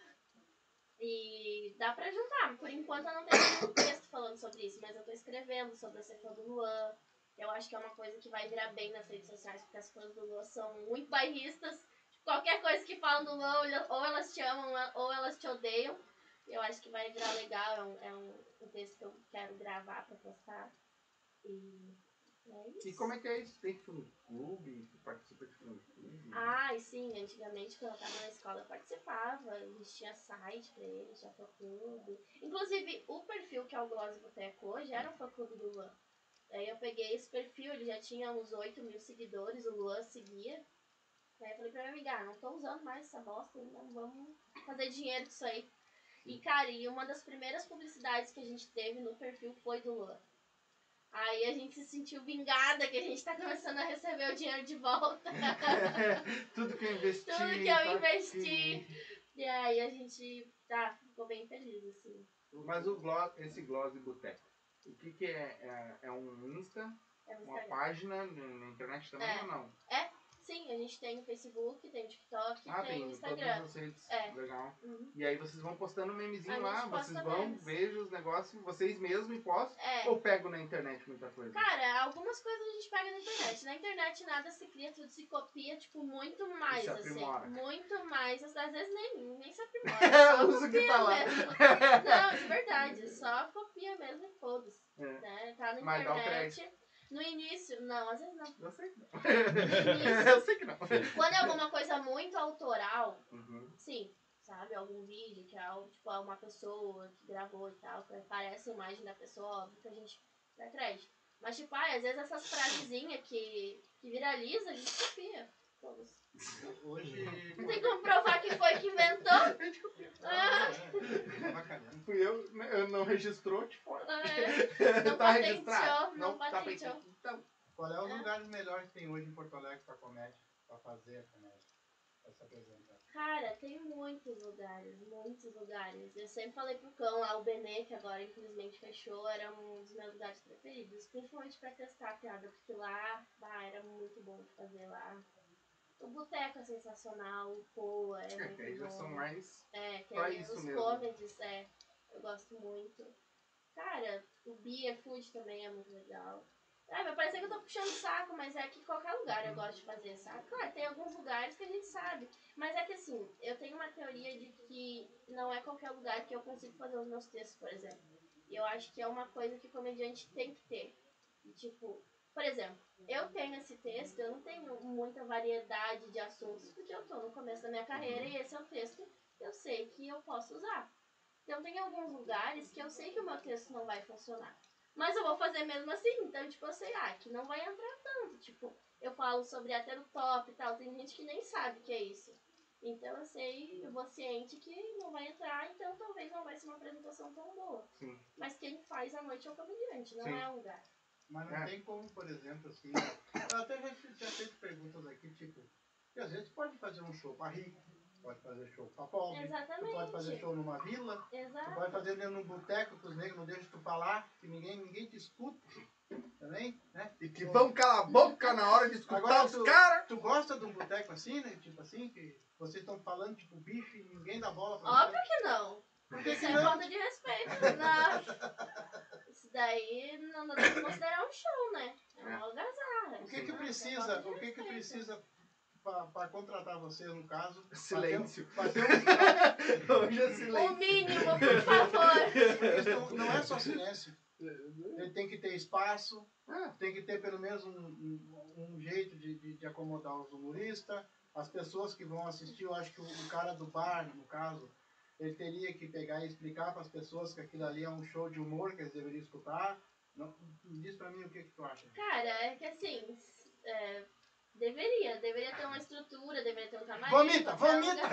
E dá pra juntar. Por enquanto eu não tenho nenhum texto falando sobre isso, mas eu tô escrevendo sobre esse fã do Luan. Eu acho que é uma coisa que vai virar bem nas redes sociais, porque as fãs do Luan são muito bairristas. Qualquer coisa que falam do Luan, ou elas te amam ou elas te odeiam. Eu acho que vai virar legal. É um, é um, texto que eu quero gravar pra postar. E é isso. E como é que é isso? Tem fã-clube? Tu participa de fã-clube? Ai, sim, antigamente quando eu tava na escola eu participava, a gente tinha site pra ele, tinha fã-clube. Inclusive, o perfil que é o Gloss Boteco hoje era um fã-clube do Luan. Aí eu peguei esse perfil, ele já tinha uns 8 mil seguidores, o Luan seguia. Aí eu falei pra minha amiga, ah, não tô usando mais essa bosta, não vamos fazer dinheiro com isso aí. E, cara, e uma das primeiras publicidades que a gente teve no perfil foi do Luan. Aí a gente se sentiu vingada que a gente tá começando a receber o dinheiro de volta. Tudo que eu investi. Tudo que eu tá investi. aqui. E aí a gente tá, ficou bem feliz, assim. Mas o gloss, esse gloss de boteco, o que que é? É, é um Insta, É no uma página na internet também É. ou não? Sim, a gente tem o Facebook, tem o TikTok, Ah, tem, tem o Instagram. todas as redes. É. Legal. Uhum. E aí vocês vão postando memezinho lá, vocês vão, memes. vejam os negócios, vocês mesmos e postam. É. Ou pegam na internet muita coisa? Cara, algumas coisas a gente pega na internet. Na internet nada se cria, tudo se copia, tipo, muito mais, assim. Muito mais. Às vezes nem, nem se aprimora. Usa que copia tá lá. Não, de verdade. Só copia mesmo e foda-se. É. Né? Tá na Mas internet. No início, não, às vezes não. Eu sei que não. No início, Eu sei que não. quando é alguma coisa muito autoral, Uhum. sim, sabe? Algum vídeo que é algo, tipo, é uma pessoa que gravou e tal, que aparece a imagem da pessoa, óbvio que a gente dá crédito. Mas, tipo, ai, às vezes essas frasezinhas que, que viraliza, a gente copia. Hoje. Não tem como provar que foi que inventou. Ah, avacalhando. Fui eu, eu não registrou, te fora. É, Não tá registrado? não tá. Então, Qual é os É. lugares melhores que tem hoje em Porto Alegre pra comédia? Pra fazer a comédia? Pra se apresentar? Cara, tem muitos lugares, muitos lugares. Eu sempre falei pro cão lá, o Benê, que agora infelizmente fechou, era um dos meus lugares preferidos. Principalmente pra testar a piada, porque lá, bah, era muito bom de fazer lá. O boteco é sensacional, o Poa é é, muito que aí já são mais. É, que aí os mesmo. comedies, é, eu gosto muito. Cara, o Beer Food também é muito legal. É, vai parecer que eu tô puxando saco, mas é que qualquer lugar eu gosto de fazer, sabe? Claro, tem alguns lugares que a gente sabe. Mas é que assim, eu tenho uma teoria de que não é qualquer lugar que eu consigo fazer os meus textos, por exemplo. E eu acho que é uma coisa que o comediante tem que ter. E, tipo, por exemplo, eu tenho esse texto, eu não tenho muita variedade de assuntos, porque eu tô no começo da minha carreira e esse é o texto que eu sei que eu posso usar. Então tem alguns lugares que eu sei que o meu texto não vai funcionar. Mas eu vou fazer mesmo assim, então tipo, eu sei, ah, que não vai entrar tanto. Tipo, eu falo sobre até o top e tal, tem gente que nem sabe o que é isso. Então eu sei, eu vou ciente que não vai entrar, então talvez não vai ser uma apresentação tão boa. Sim. Mas quem faz a noite é o comediante, não Sim. é o lugar. Mas não É. tem como, por exemplo, assim. Eu até já, fiz- já fiz perguntas aqui, tipo, que às vezes pode fazer um show pra rico, pode fazer show pra pobre, tu pode fazer Exatamente. show numa vila, tu pode fazer dentro de um boteco que os negros não deixam tu falar, que ninguém, ninguém te escuta. Também, né? E que vão calar a boca na hora de escutar Agora os caras. Tu gosta de um boteco assim, né? Tipo assim, que vocês estão falando tipo bicho e ninguém dá bola pra Óbvio que não. Por que Isso é falta de respeito. Não. Isso daí não dá pra considerar um show, né? É uma algazarra. O que que precisa, é o que que precisa pra contratar você, no caso? Silêncio. Fazer, fazer um, Hoje é O silêncio. mínimo, por favor. não é só silêncio. Ele tem que ter espaço, Ah, tem que ter pelo menos um, um, um jeito de, de, de acomodar os humoristas, as pessoas que vão assistir. Eu acho que o, o cara do bar, no caso, ele teria que pegar e explicar para as pessoas que aquilo ali é um show de humor que eles deveriam escutar. Não, diz pra mim o que, que tu acha. Cara, é que assim. é, deveria, deveria ter uma estrutura, deveria ter um camarim. Vomita, vomita! Não,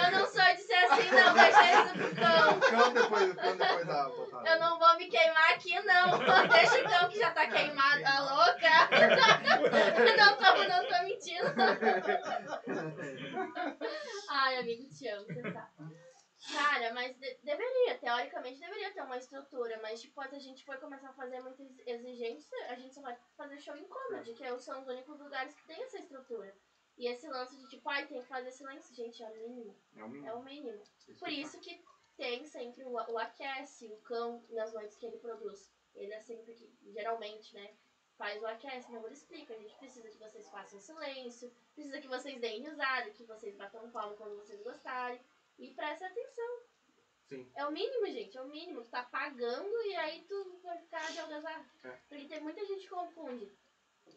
eu não sou de ser assim, não, deixa isso pro cão. cão depois, cão depois da botada. Eu não vou me queimar aqui, não. Deixa o cão que já tá queimado, tá louca? Não tô, não tô mentindo. Ai, amigo, te amo, você sabe. Cara, mas de- deveria, teoricamente deveria ter uma estrutura, mas tipo, se a gente for começar a fazer muita ex- exigência, a gente só vai fazer show em comedy, que são os únicos lugares que tem essa estrutura. E esse lance de tipo, ai, tem que fazer silêncio, gente, é o mínimo. É o mínimo. É o mínimo. Isso Por que isso que tem sempre o, o aquece, o cão, nas noites que ele produz. Ele é sempre que, geralmente, né, faz o aquece, não ele explica. A gente precisa que vocês façam silêncio, precisa que vocês deem risada, que vocês batam palma quando vocês gostarem. E prestem atenção. Sim. É o mínimo, gente, é o mínimo. Tu tá pagando e aí tu vai ficar de algazarra. É. Porque tem muita gente que confunde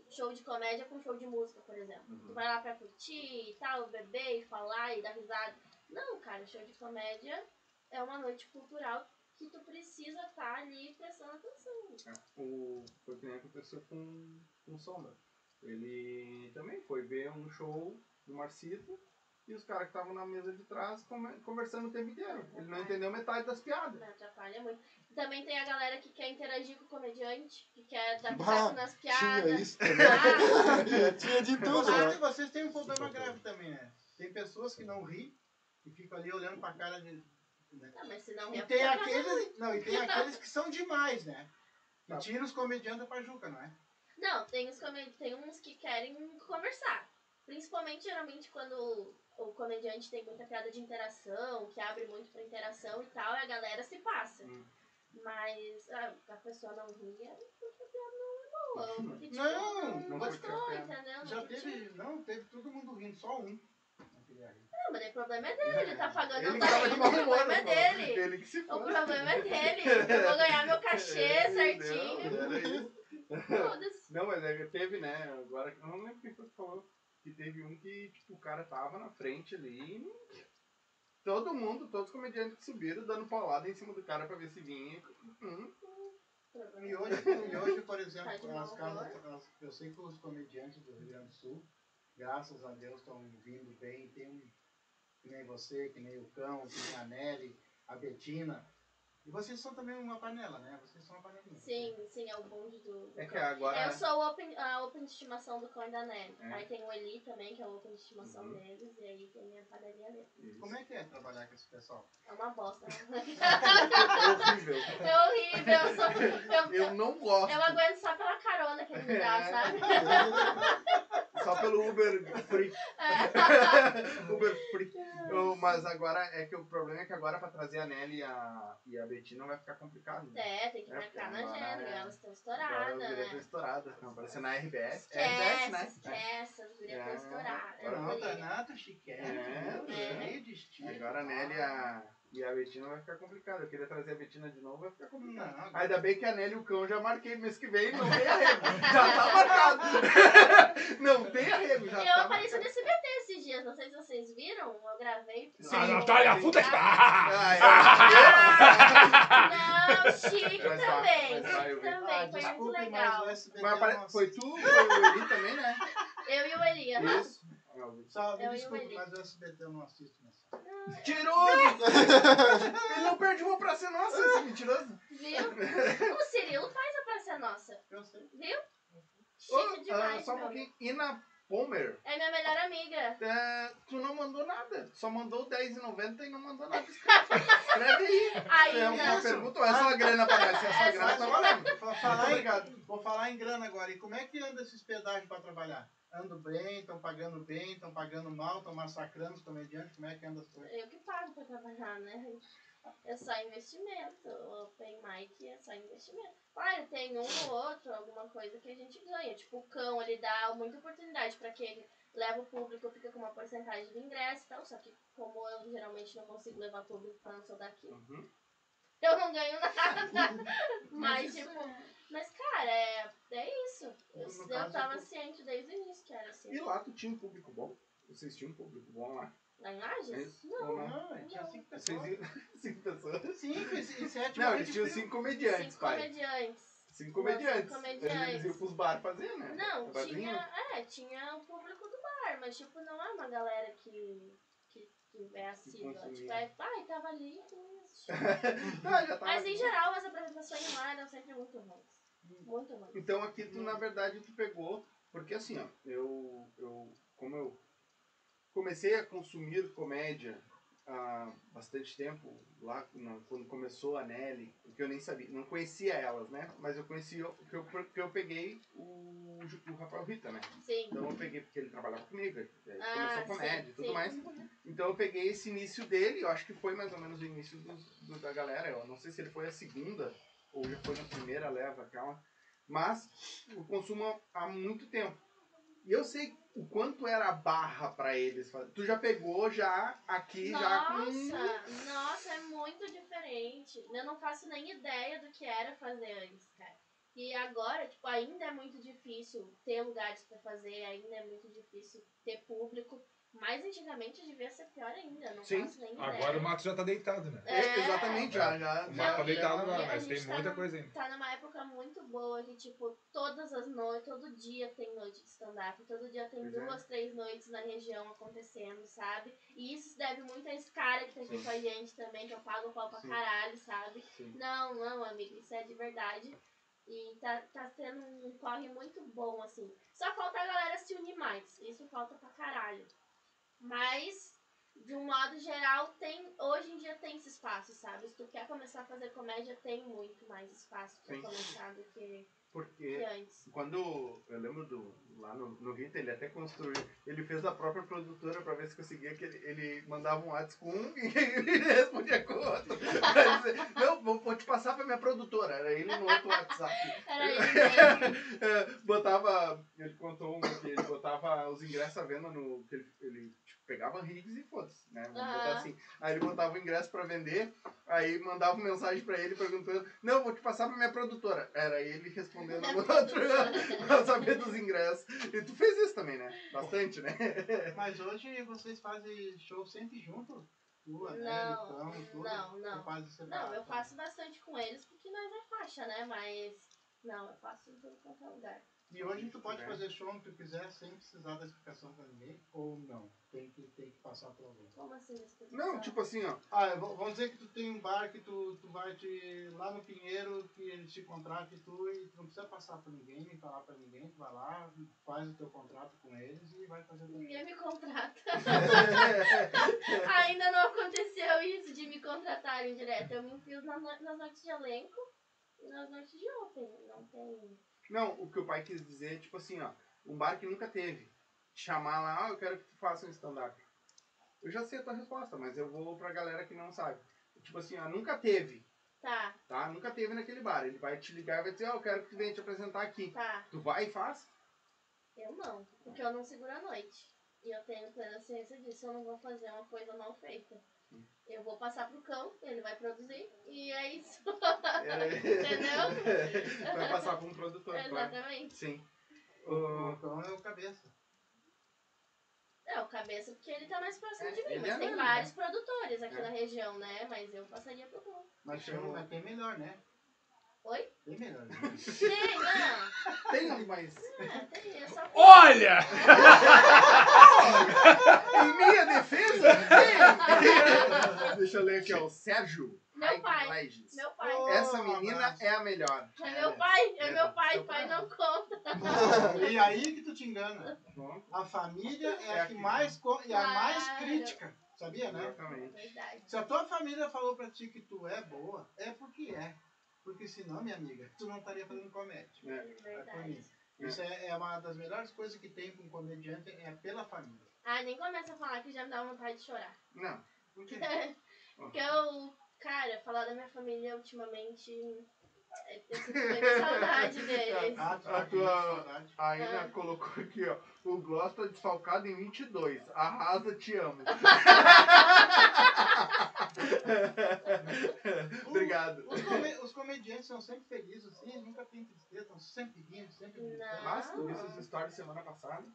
show de comédia com show de música, por exemplo. Uhum. Tu vai lá pra curtir e tal, beber e falar e dar risada. Não, cara, show de comédia é uma noite cultural que tu precisa estar ali prestando atenção. É, o, foi que nem aconteceu com, com o Sombra. Ele também foi ver um show do Marcito e os caras que estavam na mesa de trás conversando o tempo inteiro. Ele não entendeu metade das piadas. Né? Atrapalha muito. Também tem a galera que quer interagir com o comediante, que quer dar pitaco nas Tinha piadas. isso também. Ah, Tinha de tudo. Vocês, né? têm- vocês têm um problema grave também, né? Tem pessoas que não ri e ficam ali olhando pra cara de. né? não, mas se não E é tem aqueles. Não, e tem aqueles que são demais, né? E Tá. tira os comediantes pra Juca, não é? Não, tem, os come- tem uns que querem conversar. Principalmente, geralmente, quando o comediante tem muita piada de interação, que abre muito pra interação e tal, e a galera se passa. Hum. Mas ah, a pessoa não ri é porque a piada não é boa. Porque, tipo, Não, não, não gostou, entendeu? Não Já teve, não, teve todo mundo rindo, só um. Não. Não, mas o problema é dele, ele tá pagando Ele não tá rindo, o problema é né, pô? dele. Ele que se O problema é dele. Eu vou ganhar meu cachê certinho. Foda-se. Não, mas é, teve, né? Agora, eu não lembro quem foi que falou. Que teve um que, tipo, o cara tava na frente ali. e Todo mundo, todos os comediantes que subiram, dando paulada em cima do cara pra ver se vinha. Hum, E hoje, e hoje por exemplo, as casas, eu sei que os comediantes do Rio Grande do Sul, graças a Deus, estão vindo bem. Tem um, que nem você, que nem o Cão, que nem a Nelly, a Betina. E vocês são também uma panela, né? Vocês são uma panelinha. Sim, sim, é o bonde do. do É que agora. Eu sou open, a open de estimação do cão e da Nelly. É. Aí tem o Eli também, que é o open de estimação Uhum. deles, e aí tem a panelinha dele. Isso. Como é que é trabalhar com esse pessoal? É uma bosta. É horrível. é horrível. Eu, sou, eu, Eu não gosto. eu aguento só pela carona que ele me dá, É. sabe? Só pelo Uber Free. É. Uber Free. Eu- mas agora é que o problema é que agora pra trazer a Nelly e a, e a Betina vai ficar complicado. Né? É, tem que É, marcar na agenda, é- elas estão estouradas, gurias estão né? estouradas. Estão aparecendo na RBS. Esquece, RBS, né? esquece, as gurias estão É. estouradas. Agora Não, tá Guria. nada chiquete, É, cheio de estilo. Agora a Nelly e a, e a Betina vai ficar complicado. Eu queria trazer a Betina de novo, vai ficar complicado. Não, Ainda bem que a Nelly e o cão já marquei mês que vem, não tem arrego. Já tá marcado. não tem arrego, já Eu tá apareci no marcado. SBT esses dias, não sei se vocês viram, eu gravei. Sim. Ah, Natália, puta que não, chique Mas também, chique eu. Ah, também, foi muito legal. mas não foi tu, foi o Eli também, né? Eu e o Eli, aham. Isso. Só, Eu desculpe, mas o SBT eu não assisto mais. Mentiroso! Ele não perde uma pra ser nossa, esse mentiroso. Viu? O Cirilo faz a Praça Nossa, Eu sei. viu? Chique demais, ah, só um pouquinho. E na Pomer, É minha melhor amiga. é, tu não mandou nada. Só mandou R$10,90 e não mandou nada. Escreve aí. Aí, É uma pergunta ou é grana pra nós? Se é só É grana, tá grana. valendo. Vou falar, em, vou falar em grana agora. E como é que anda esses pedágios para trabalhar? Ando bem, estão pagando bem, estão pagando mal, estão massacrando os comediantes? Como é que anda as coisas? Eu que pago pra trabalhar, né? É só investimento. O Open Mic é só investimento. Claro, tem um ou outro, alguma coisa que a gente ganha. Tipo, o cão, ele dá muita oportunidade pra quem leva o público, fica com uma porcentagem do ingresso e tal. Só que, como eu geralmente não consigo levar público pra não sou daqui, Uhum. eu não ganho nada. Mas, isso tipo, mas, cara, é, é isso. Eu, No eu tava eu- ciente desde o início que era assim. E lá tu tinha um público bom? Vocês tinham um público bom lá? Lá em Lages? isso? Não. Não? Não, tinha cinco pessoas. Cinco pessoas? Cinco e sete Não, eles tinham cinco comediantes, Cinco pai. comediantes. Cinco comediantes. Cinco comediantes. eles iam pros bar fazer, né? Não, tinha, é, tinha o público do bar, mas tipo, não é uma galera que, que, que é assídua. Tipo, é, ai, tava ali e assistiu. Ah, já tava Mas em aqui. geral as apresentações lá eram sempre muito ruins. Muito ruins. Então aqui tu, na verdade, tu pegou, porque assim, ó, eu, eu como eu comecei a consumir comédia há bastante tempo, lá quando começou a Nelly, que eu nem sabia, não conhecia elas, né? Mas eu conhecia, que eu, que eu peguei o, o Rafael Rita, né? Sim. Então eu peguei porque ele trabalhava comigo, ele Ah, começou sim, comédia e tudo sim. mais. Então eu peguei esse início dele, eu acho que foi mais ou menos o início dos- do- da galera. Eu não sei se ele foi a segunda ou já foi na primeira leva aquela. Mas eu consumo há muito tempo. E eu sei o quanto era a barra pra eles. Tu já pegou já aqui, já com. Nossa, nossa, é muito diferente. Eu não faço nem ideia do que era fazer antes, cara. E agora, tipo, ainda é muito difícil ter lugares pra fazer, ainda é muito difícil ter público. Mas antigamente devia ser pior ainda, não Sim. faço nem ideia. Agora o Mato já tá deitado, né? É, É. exatamente, já. já, O Mato tá Não, deitado agora, a mas tem tá muita num- coisa ainda. Tá numa época muito boa que, tipo, todas as noites, todo dia tem noite de stand-up, todo dia tem Pois é. duas, três noites na região acontecendo, sabe? E isso se deve muito a esse cara que tá aqui Sim. com a gente também, que eu pago o pau pra Sim. caralho, sabe? Sim. Não, não, amigo, isso é de verdade. E tá, tá sendo um corre muito bom, assim. Só falta a galera se unir mais. Isso falta pra caralho. Mas, de um modo geral, tem. Hoje em dia tem esse espaço, sabe? Se tu quer começar a fazer comédia, tem muito mais espaço pra Sim. começar do que. Porque que antes. quando eu lembro do lá no, no Rita, ele até construiu, ele fez a própria produtora pra ver se conseguia que ele, ele mandava um WhatsApp com um e ele respondia com outro. Pra dizer, não, vou, vou te passar pra minha produtora. Era ele no outro WhatsApp. Era mesmo. É, botava, ele contou um que ele botava os ingressos à venda no. Que ele, ele pegava Riggs e foda-se, né? Vamos Ah. botar assim. Aí ele botava o ingresso pra vender, aí mandava uma mensagem pra ele perguntando: Não, vou te passar pra minha produtora. Era ele respondendo no outro pra saber dos ingressos. E tu fez isso também, né? Bastante, né? Mas hoje vocês fazem show sempre junto? Tu, a Não, Nelly, o Cão, tudo? não, não. Não, eu faço bastante com eles porque nós é faixa, né? Mas. Não, eu faço em todo qualquer lugar. E hoje tu pode É. fazer show onde tu quiser sem precisar da explicação pra ninguém? Ou não? Tem que, tem que passar por alguém. Como assim? explicação? Não, tipo assim, ó. Ah, vamos dizer que tu tem um bar que tu, tu vai te, lá no Pinheiro, que eles te contratam e tu, e tu não precisa passar pra ninguém, nem falar pra ninguém, tu vai lá, faz o teu contrato com eles e vai fazer Ninguém me contrata. Ainda não aconteceu isso de me contratarem direto. Eu me enfio nas, no- nas noites de elenco e nas noites de open. Não tem. Não, o que o pai quis dizer é tipo assim, ó. Um bar que nunca teve. Te chamar lá, ah, eu quero que tu faça um stand-up. Eu já sei a tua resposta, mas eu vou pra galera que não sabe. Tipo assim, ó, nunca teve. Tá, tá? Nunca teve naquele bar. Ele vai te ligar e vai dizer, ó, eu quero que tu venha te apresentar aqui. tá. Tu vai e faz? Eu não. Porque eu não seguro a noite. E eu tenho plena ciência disso. Eu não vou fazer uma coisa mal feita. Eu vou passar pro cão, ele vai produzir e é isso. Entendeu? vai passar pra um produtor, claro. Exatamente. Sim. O O- Cão é o cabeça. É, o cabeça porque ele tá mais próximo É, de mim. Mas é tem mesmo, vários produtores aqui É. na região, né? Mas eu passaria pro cão. Mas tem, mas tem melhor, né? Oi? Tem melhor. Né? Tem, não. Tem, mas É, tem, é. Olha! em minha defesa, tem. Deixa eu ler aqui, ó. O Sérgio. Meu pai. Meu pai. Oh, Essa menina é a melhor. É meu pai, é É, meu pai, seu pai pai. não conta. E aí que tu te engana. A família é, É a que que- mais e a mais crítica. Sabia, né? Exatamente. Verdade. Se a tua família falou pra ti que tu é boa, é porque é. Porque senão, minha amiga, tu não estaria fazendo comédia. É. Verdade. Isso é, é uma das melhores coisas que tem com um comediante, é pela família. Ah, nem começa a falar que já me dá vontade de chorar. Não. Por quê? Porque eu, cara, falar da minha família ultimamente. é, Eu sinto muita saudade deles. Ah, tu A tá com tua-. A Ina Ah. colocou aqui, ó. O Gloss tá desfalcado em 22. Arrasa, te amo. Obrigado. Os, come- os comediantes são sempre felizes, assim, eles nunca tem tristeza, estão sempre rindo, sempre brincando. Mas tu disse as histórias semana passada.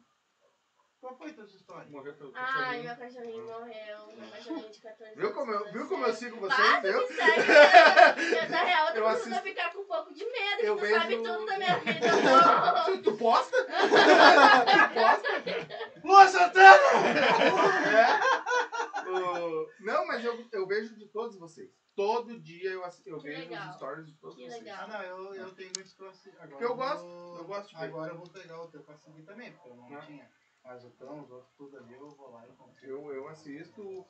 Qual foi a tua história? Morreu teu Ai, cachorrinho. meu cachorrinho morreu. Meu cachorrinho de 14 Viu como eu, anos, viu como eu sério. sigo que viu? segue, né? Na real, eu assisto- ficar com um pouco de medo, que Eu tu vejo- sabe tudo da minha vida. tu posta? tu posta? Lua Santana! É. O- Não, mas eu, eu vejo de todos vocês. Todo dia eu, ass- eu Que vejo legal. os stories de todos Que vocês. legal. Ah, não, eu, eu tenho muitos que eu assi- Agora Porque eu gosto, vou- eu gosto de ver. Agora eu vou pegar o teu pra seguir também, porque eu não Ah. tinha. Mas o tão, os outros tudo ali, eu vou lá e compro. Eu, eu assisto.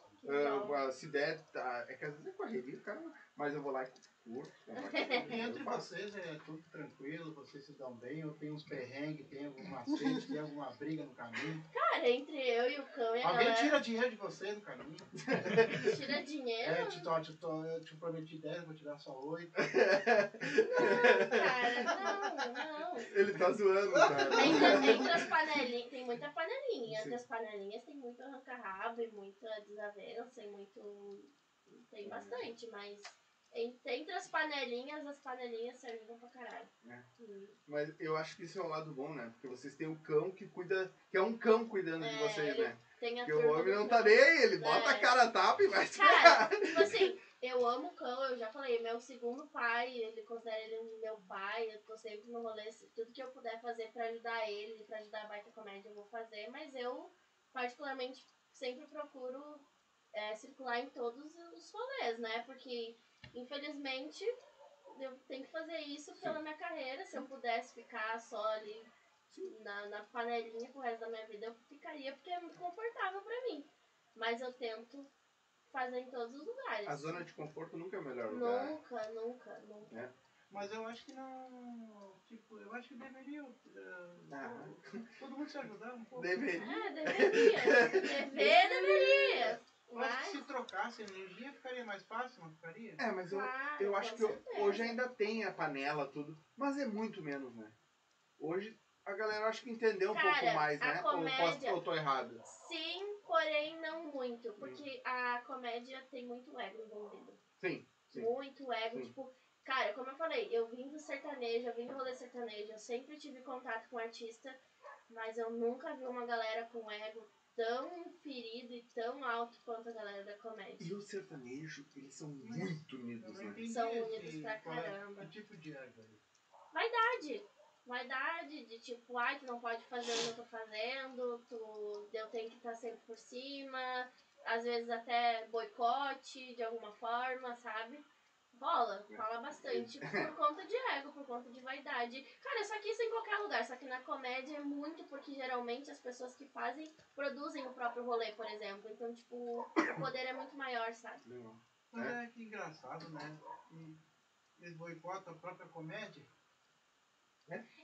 Ah, se der, tá, é que às vezes é correria, cara, mas eu vou lá e curto. compartilho, E entre eu faço. vocês é tudo tranquilo, vocês se dão bem, ou tem uns perrengues, tem algum macete, tem alguma briga no caminho. Cara, entre eu e o cão e a Alguém galera tira dinheiro de você no caminho. tira dinheiro. É, te, te, eu te prometi 10, vou te dar só 8. Cara, não, não. Ele tá zoando, cara. Entre, entre as panelinhas, tem muita panelinha. Entre as panelinhas tem muito arranca-rabo e muita desavença e muito. Tem bastante, mas entre, as panelinhas, as panelinhas se ajudam pra caralho. É. Hum. Mas eu acho que isso é um lado bom, né? Porque vocês têm o cão que cuida, que é um cão cuidando de É, vocês, ele né? Porque o homem não tá nem aí, ele bota É. a cara a tapa e vai se Cara, tipo assim, eu amo o cão, eu já falei, meu segundo pai, ele considera ele meu pai, eu tô sempre no rolê, tudo que eu puder fazer pra ajudar ele, pra ajudar a Baita Comédia, eu vou fazer, mas eu, particularmente, sempre procuro é, circular em todos os rolês, né? Porque, infelizmente, eu tenho que fazer isso pela minha carreira, se eu pudesse ficar só ali na, na panelinha pro resto da minha vida, eu ficaria, porque é muito confortável pra mim. Mas eu tento fazer em todos os lugares. A zona de conforto nunca é o melhor lugar. Nunca, nunca, nunca. Mas eu acho que não. Tipo, eu acho que deveria. eh, Ah. Todo mundo se ajudar um pouco. Deveria. É, deveria. Dever, deveria. Eu acho que Mas, se trocasse energia ficaria mais fácil, não ficaria? É, mas eu, claro, eu acho que eu- hoje ainda tem a panela, tudo, mas é muito menos, né? Hoje a galera acho que entendeu um Cara, pouco mais, a né? Ou, posso, comédia- ou tô errado? Sim, porém não muito. Porque a comédia tem muito ego envolvido. Sim, sim. Muito ego. Sim. Tipo, cara, como eu falei, eu vim do sertanejo, eu vim do rolê sertanejo, eu sempre tive contato com artista, mas eu nunca vi uma galera com ego tão ferido e tão alto quanto a galera da comédia. E o sertanejo, eles são Mas muito unidos, né? São esse- unidos pra é- caramba. Que tipo de ego aí? Vaidade. Vaidade de tipo, ai, tu não pode fazer o que eu tô fazendo, tu, eu tenho que estar sempre por cima, às vezes até boicote de alguma forma, sabe? Rola, rola bastante por conta de ego, por conta de vaidade. Cara, só que isso em qualquer lugar, só que na comédia é muito porque geralmente as pessoas que fazem produzem o próprio rolê, por exemplo. Então, tipo, o poder é muito maior, sabe? Não. Mas é que engraçado, né? Eles boicotam a própria comédia.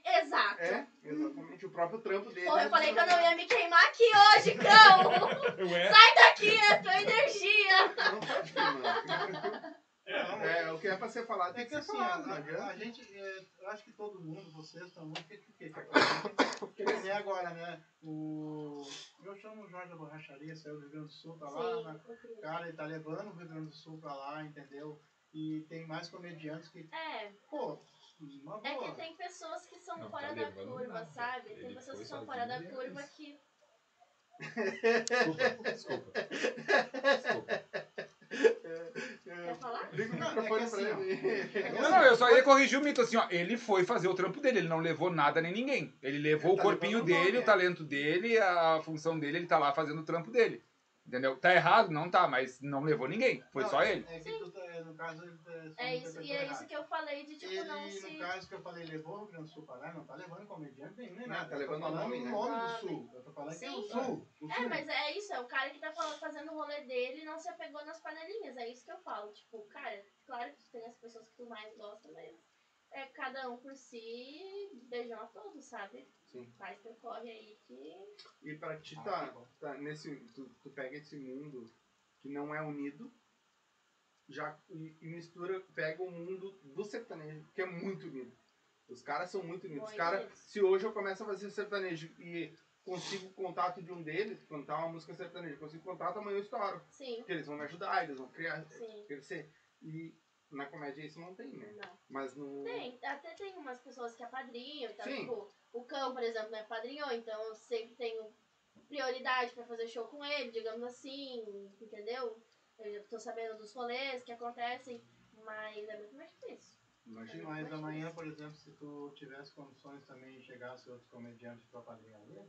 Exato. É, exatamente. O próprio trampo dele. Porra, eu falei que eu não ia me queimar aqui hoje, cão! Ué? Sai daqui, é tua energia! Não pode queimar. Não, É, o que é pra ser falado É tem que que ser assim, falado, a, não a gente, é, eu acho que todo mundo, vocês também, que, que, que, que, que nem agora, né? O, eu chamo o Jorge da Borracharia, saiu do Rio Grande do Sul, tá lá, na, Sim, cara, ele tá levando o Rio Grande do Sul pra lá, entendeu? E tem mais comediantes que, É, pô, uma é que tem pessoas que são Não, fora tá da curva, nada. sabe? Ele Tem pessoas que são fora da é curva que. Desculpa, desculpa. Desculpa. Quer falar? Liga o Não, é microfone que pra assim, ele. Não, não, eu só ia corrigir o mito assim, ó. Ele foi fazer o trampo dele, ele não levou nada nem ninguém. Ele levou Ele o tá corpinho dele, é. o talento dele, a função dele, ele tá lá fazendo o trampo dele. Entendeu? Tá errado? Não tá, mas não levou ninguém. Foi Não, só ele. É que tu, tá- no caso, ele tá- É isso, e é errado. isso que eu falei de tipo, não Ele, se. no caso que eu falei, levou o Grande Sul lá, não tá levando comediante nenhum, nem Não, nada. tá levando o falando nome, o né? nome do. Sul. Eu tô falando que é o Sim. Sul. o É, Sul. mas é isso, é o cara que tá falando, fazendo o rolê dele e não se apegou nas panelinhas. É isso que eu falo. Tipo, cara, claro que tu tem as pessoas que tu mais gosta, mas é cada um por si, beijão a todos, sabe? Sim. Faz teu corre aí que. E pra ti Ah, tá, que bom. tá nesse. Tu, tu pega esse mundo que não é unido já, e, e mistura, pega o mundo do sertanejo, que é muito unido. Os caras são muito unidos. Os unidos. se hoje eu começo a fazer sertanejo e consigo o contato de um deles, cantar uma música sertaneja, consigo contato, amanhã eu estouro. Sim, Porque eles vão me ajudar, eles vão criar, sim. crescer. E na comédia isso não tem, né? Não. Mas no. Tem, até tem umas pessoas que apadrinham, então, Sim. tipo, o cão, por exemplo, me apadrinhou, então eu sempre tenho prioridade pra fazer show com ele, digamos assim, entendeu? Eu tô sabendo dos rolês que acontecem, mas é muito mais difícil. Imagina. Mas amanhã, por exemplo, se tu tivesse condições também e chegasse outros comediantes pra padrinharia,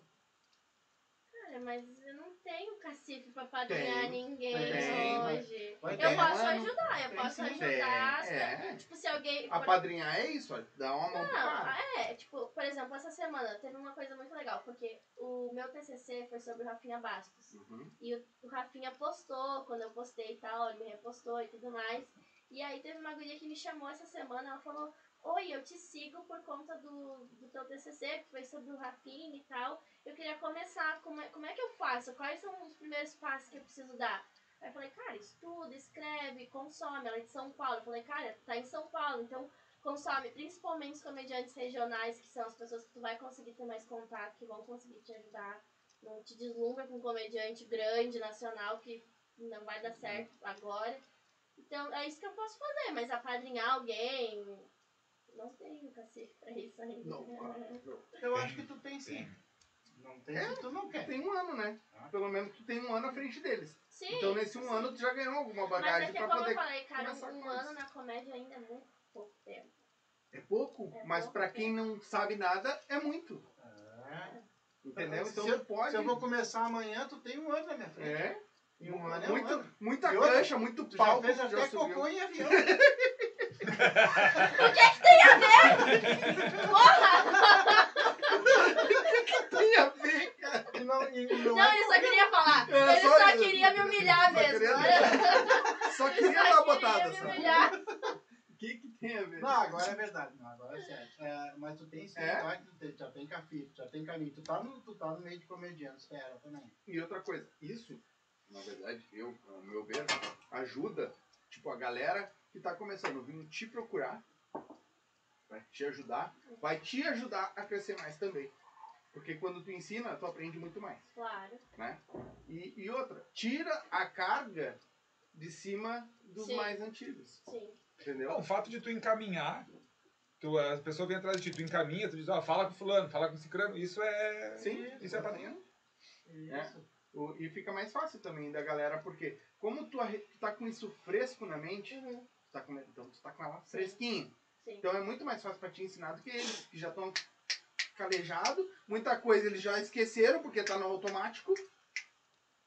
Cara, mas eu não tenho cacife pra padrinhar Tem, ninguém tem, hoje. vai Eu ter, posso mano. ajudar, eu posso ajudar. Tem, é. Tipo, se alguém. por- Apadrinhar é isso, dá uma mão Não, é, tipo, por exemplo, essa semana teve uma coisa muito legal, porque o meu TCC foi sobre o Rafinha Bastos. Uhum. E o, o Rafinha postou, quando eu postei e tal, ele me repostou e tudo mais. E aí teve uma guria que me chamou essa semana, ela falou, oi, eu te sigo por conta do, do teu TCC, que foi sobre o Rafinha e tal. Eu queria começar, como é, como é que eu faço? Quais são os primeiros passos que eu preciso dar? Aí eu falei, cara, estuda, escreve, consome. Ela é de São Paulo. Eu falei, cara, tá em São Paulo, então consome principalmente os comediantes regionais, que são as pessoas que tu vai conseguir ter mais contato, que vão conseguir te ajudar. Não te deslumbra com um comediante grande, nacional, que não vai dar certo agora. Então é isso que eu posso fazer, mas apadrinhar alguém. Não tenho cacife pra isso ainda. Não, claro, não. eu acho que tu tem sim. Não tem se tu não quer. Tem um ano, né? Ah. Pelo menos tu tem um ano à frente deles. Sim. então nesse um sim. ano tu já ganhou alguma Mas é bagagem que pra como poder. eu falei, cara, começar um ano na comédia ainda é muito pouco tempo. É pouco, É mas pouco pra quem não sabe nada, é muito. É. Entendeu? Se Então eu- tu pode. Se eu vou começar amanhã, tu tem um ano na minha frente. É. E um ano é um muito, ano. muita E outra, cancha, muito Tu já palco. fez até subiu. cocô em avião. Tem a ver, cara. E não, e não Não, é ele só queria falar. É, ele só só queria me humilhar Só mesmo. queria- Só queria dar só uma botada. me humilhar. O que, que tem a ver? Não, agora é verdade. Não, agora é sério. É, mas tu tem sim, É? Tu tem- já tem cafito, já tem caminho. Tu tá no, tu tá no meio de comediantes, espera também. E outra coisa, isso, na verdade, eu, ao meu ver, ajuda, tipo, a galera que tá começando, vindo te procurar, vai te ajudar, vai te ajudar a crescer mais também. Porque quando tu ensina, tu aprende muito mais, Claro. né? E, e outra, tira a carga de cima dos Sim. mais antigos, Sim. entendeu? Não, o fato de tu encaminhar, tu, a pessoa vem atrás de ti, tu encaminha, tu diz, ó, fala com fulano, fala com cicrano, isso é... Sim, Isso é padrinho. Isso. O- e fica mais fácil também da galera, porque como tu, tu tá com isso fresco na mente, Uhum. Tá com, então tu tá com ela fresquinha. Sim. Então é muito mais fácil pra te ensinar do que eles, que já estão calejados. Muita coisa eles já esqueceram porque tá no automático.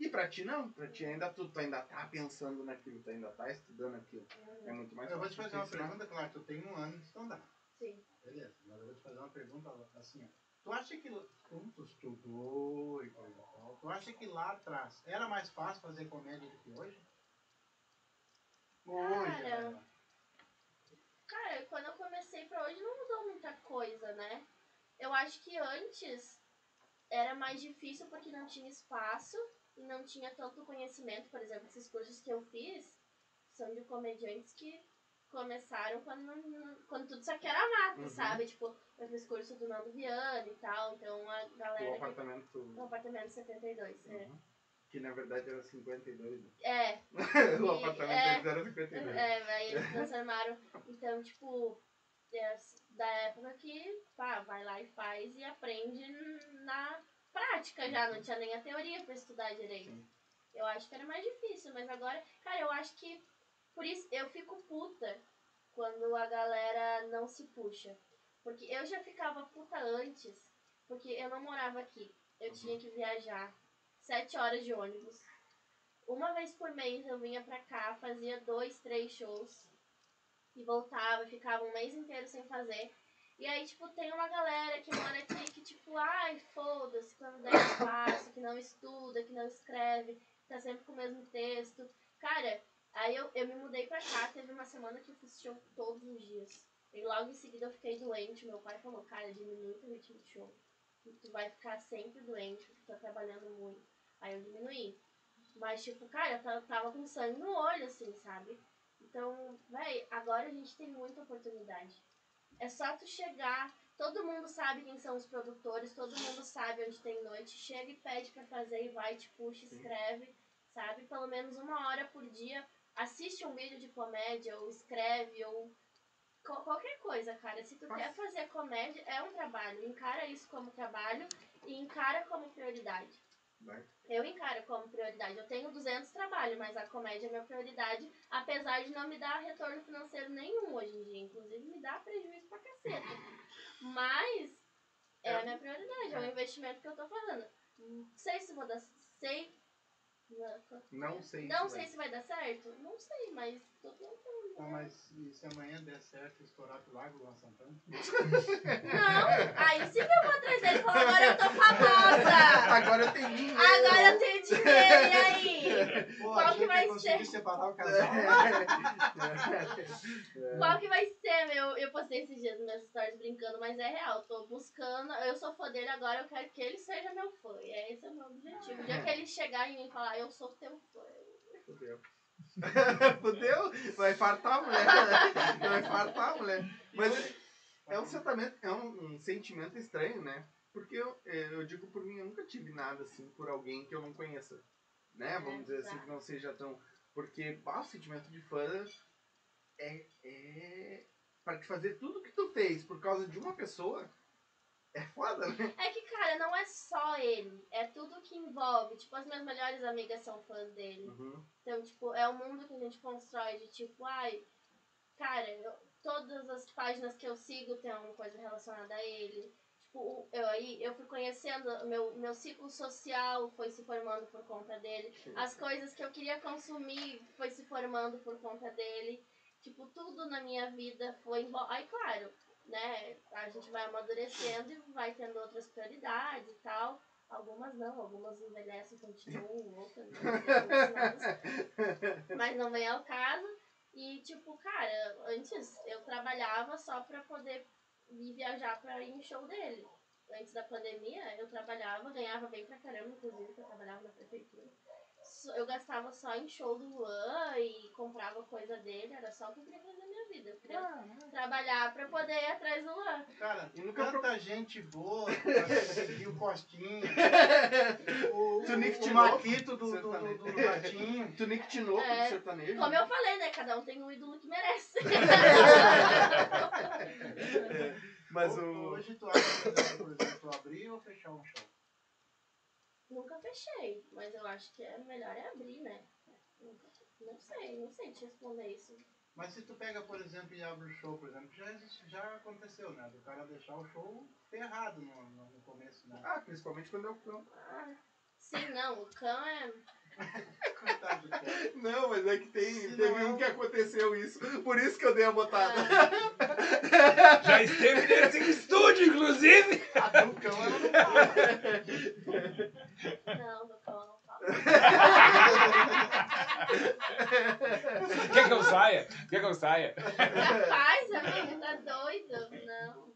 E pra ti não, pra ti ainda tu, tu ainda tá pensando naquilo, tu ainda tá estudando aquilo. É muito mais Eu vou te fazer uma ensinar. pergunta, claro, tu tem um ano de stand-up. Sim. Beleza, mas eu vou te fazer uma pergunta assim, ó. Tu acha que, como tu estudou e coisa e tal, tu acha que lá atrás era mais fácil fazer comédia do que hoje? Hoje, Cara. né? Cara, quando eu comecei pra hoje não mudou muita coisa, né? Eu acho que antes era mais difícil porque não tinha espaço e não tinha tanto conhecimento. Por exemplo, esses cursos que eu fiz são de comediantes que começaram quando, quando tudo só que era mato, Uhum. sabe? Tipo, eu fiz curso do Nando Viana e tal, então a O galera. que- apartamento. No apartamento 72. é. Uhum. Que na verdade era 52. né? É, o E- apartamento é. deles era 52. É, aí eles transformaram. Então, tipo, é da época que pá, vai lá e faz e aprende na prática já, não tinha nem a teoria pra estudar direito. Sim. Eu acho que era mais difícil, mas agora, cara, eu acho que por isso eu fico puta quando a galera não se puxa. Porque eu já ficava puta antes, porque eu não morava aqui. Eu tinha que viajar sete horas de ônibus. Uma vez por mês eu vinha pra cá, fazia dois, três shows e voltava, ficava um mês inteiro sem fazer. E aí, tipo, tem uma galera que mora aqui que, tipo, ai, foda-se, quando der espaço, que não estuda, que não escreve, tá sempre com o mesmo texto. Cara, aí eu, eu me mudei pra cá, teve uma semana que eu fiz show todos os dias. E logo em seguida eu fiquei doente, meu pai falou, cara, diminui o ritmo de show. Tu vai ficar sempre doente, porque tu tá trabalhando muito. Aí eu diminuí. Mas, tipo, cara, eu ta- tava com sangue no olho, assim, sabe? Então, véi, agora a gente tem muita oportunidade. É só tu chegar, todo mundo sabe quem são os produtores, todo mundo sabe onde tem noite, chega e pede pra fazer e vai, te puxa, Sim. escreve, sabe? Pelo menos uma hora por dia, assiste um vídeo de comédia, ou escreve, ou qualquer coisa, cara. Se tu Faz. quer fazer comédia, é um trabalho. Encara isso como trabalho e encara como prioridade. Eu encaro como prioridade. Eu tenho 200 trabalhos, mas a comédia é minha prioridade, apesar de não me dar retorno financeiro nenhum hoje em dia. Inclusive, me dá prejuízo pra caceta. Mas é a minha prioridade, é o investimento que eu tô fazendo. Não sei se vou dar. Sei. Não sei. Não se sei vai. se vai dar certo? Não sei, mas. Tá, mas e se amanhã der certo estourar pro Lago Luan Santana? Não, aí sim que eu vou atrás dele e falar, agora eu tô famosa! Agora eu tenho dinheiro. Agora eu tenho dinheiro, e aí? Pô, Qual que vai ser? separar o casal. Qual que vai ser, meu? Eu postei esses dias meus stories brincando, mas é real. Tô buscando. Eu sou fã dele agora, eu quero que ele seja meu fã. E é esse é o meu objetivo. O dia que ele chegar em mim e falar, eu sou teu fã. Fudeu. Fudeu? Vai fartar a mulher. Vai fartar a mulher. Mas é um sentimento, é um, um sentimento estranho, né? Porque eu, eu digo por mim, eu nunca tive nada assim por alguém que eu não conheça. Né? Vamos dizer assim, que não seja tão. Porque o sentimento de fã é, é. Pra te fazer tudo que tu fez por causa de uma pessoa é foda, né? É que, cara, não é só ele. É tudo que envolve. Tipo, as minhas melhores amigas são fãs dele. Uhum. Então, tipo, é o mundo que a gente constrói de tipo, ai, cara, eu- todas as páginas que eu sigo tem alguma coisa relacionada a ele. Tipo, eu aí eu fui conhecendo, meu, meu ciclo social foi se formando por conta dele. As coisas que eu queria consumir foi se formando por conta dele. Tipo, tudo na minha vida foi embora. Aí, claro, né, a gente vai amadurecendo e vai tendo outras prioridades e tal. Algumas não, algumas envelhecem, continuam, outras não, mas não vem ao caso. E, tipo, cara, antes eu trabalhava só pra poder ir viajar pra ir em show dele. Antes da pandemia, eu trabalhava, ganhava bem pra caramba, inclusive, porque eu trabalhava na prefeitura. Eu gastava só em show do Luan e comprava coisa dele, era só o que eu queria fazer na minha vida. Eu queria trabalhar pra poder ir atrás do Luan. Cara, E nunca tanta gente boa pra seguir o Costinha, o, Tunique o, o novo, Maquito do, do, do, do Ratinho. Tunique Tinoco É, do sertanejo. Como eu falei, né? Cada um tem um ídolo que merece. Mas Ho- o. Hoje tu acha, por exemplo, por exemplo, abrir ou fechar um show? Nunca fechei, mas eu acho que é melhor é abrir, né? Nunca- Não sei, não sei te responder isso. Mas se tu pega, por exemplo, e abre o show, por exemplo, já, existe- já aconteceu, né? Do cara deixar o show ferrado no, no, no começo, né? Ah, principalmente quando é o cão. Ah, sim, não, o cão é. Coitado. Não, mas é que tem, Se teve não é um que aconteceu isso. Por isso que eu dei a botada. ah, Já esteve nesse estúdio, inclusive. A do cão ela não fala. não, do cão eu não falo. Quer que eu saia? Quer que eu saia? Rapaz, amigo, tá doido? Não.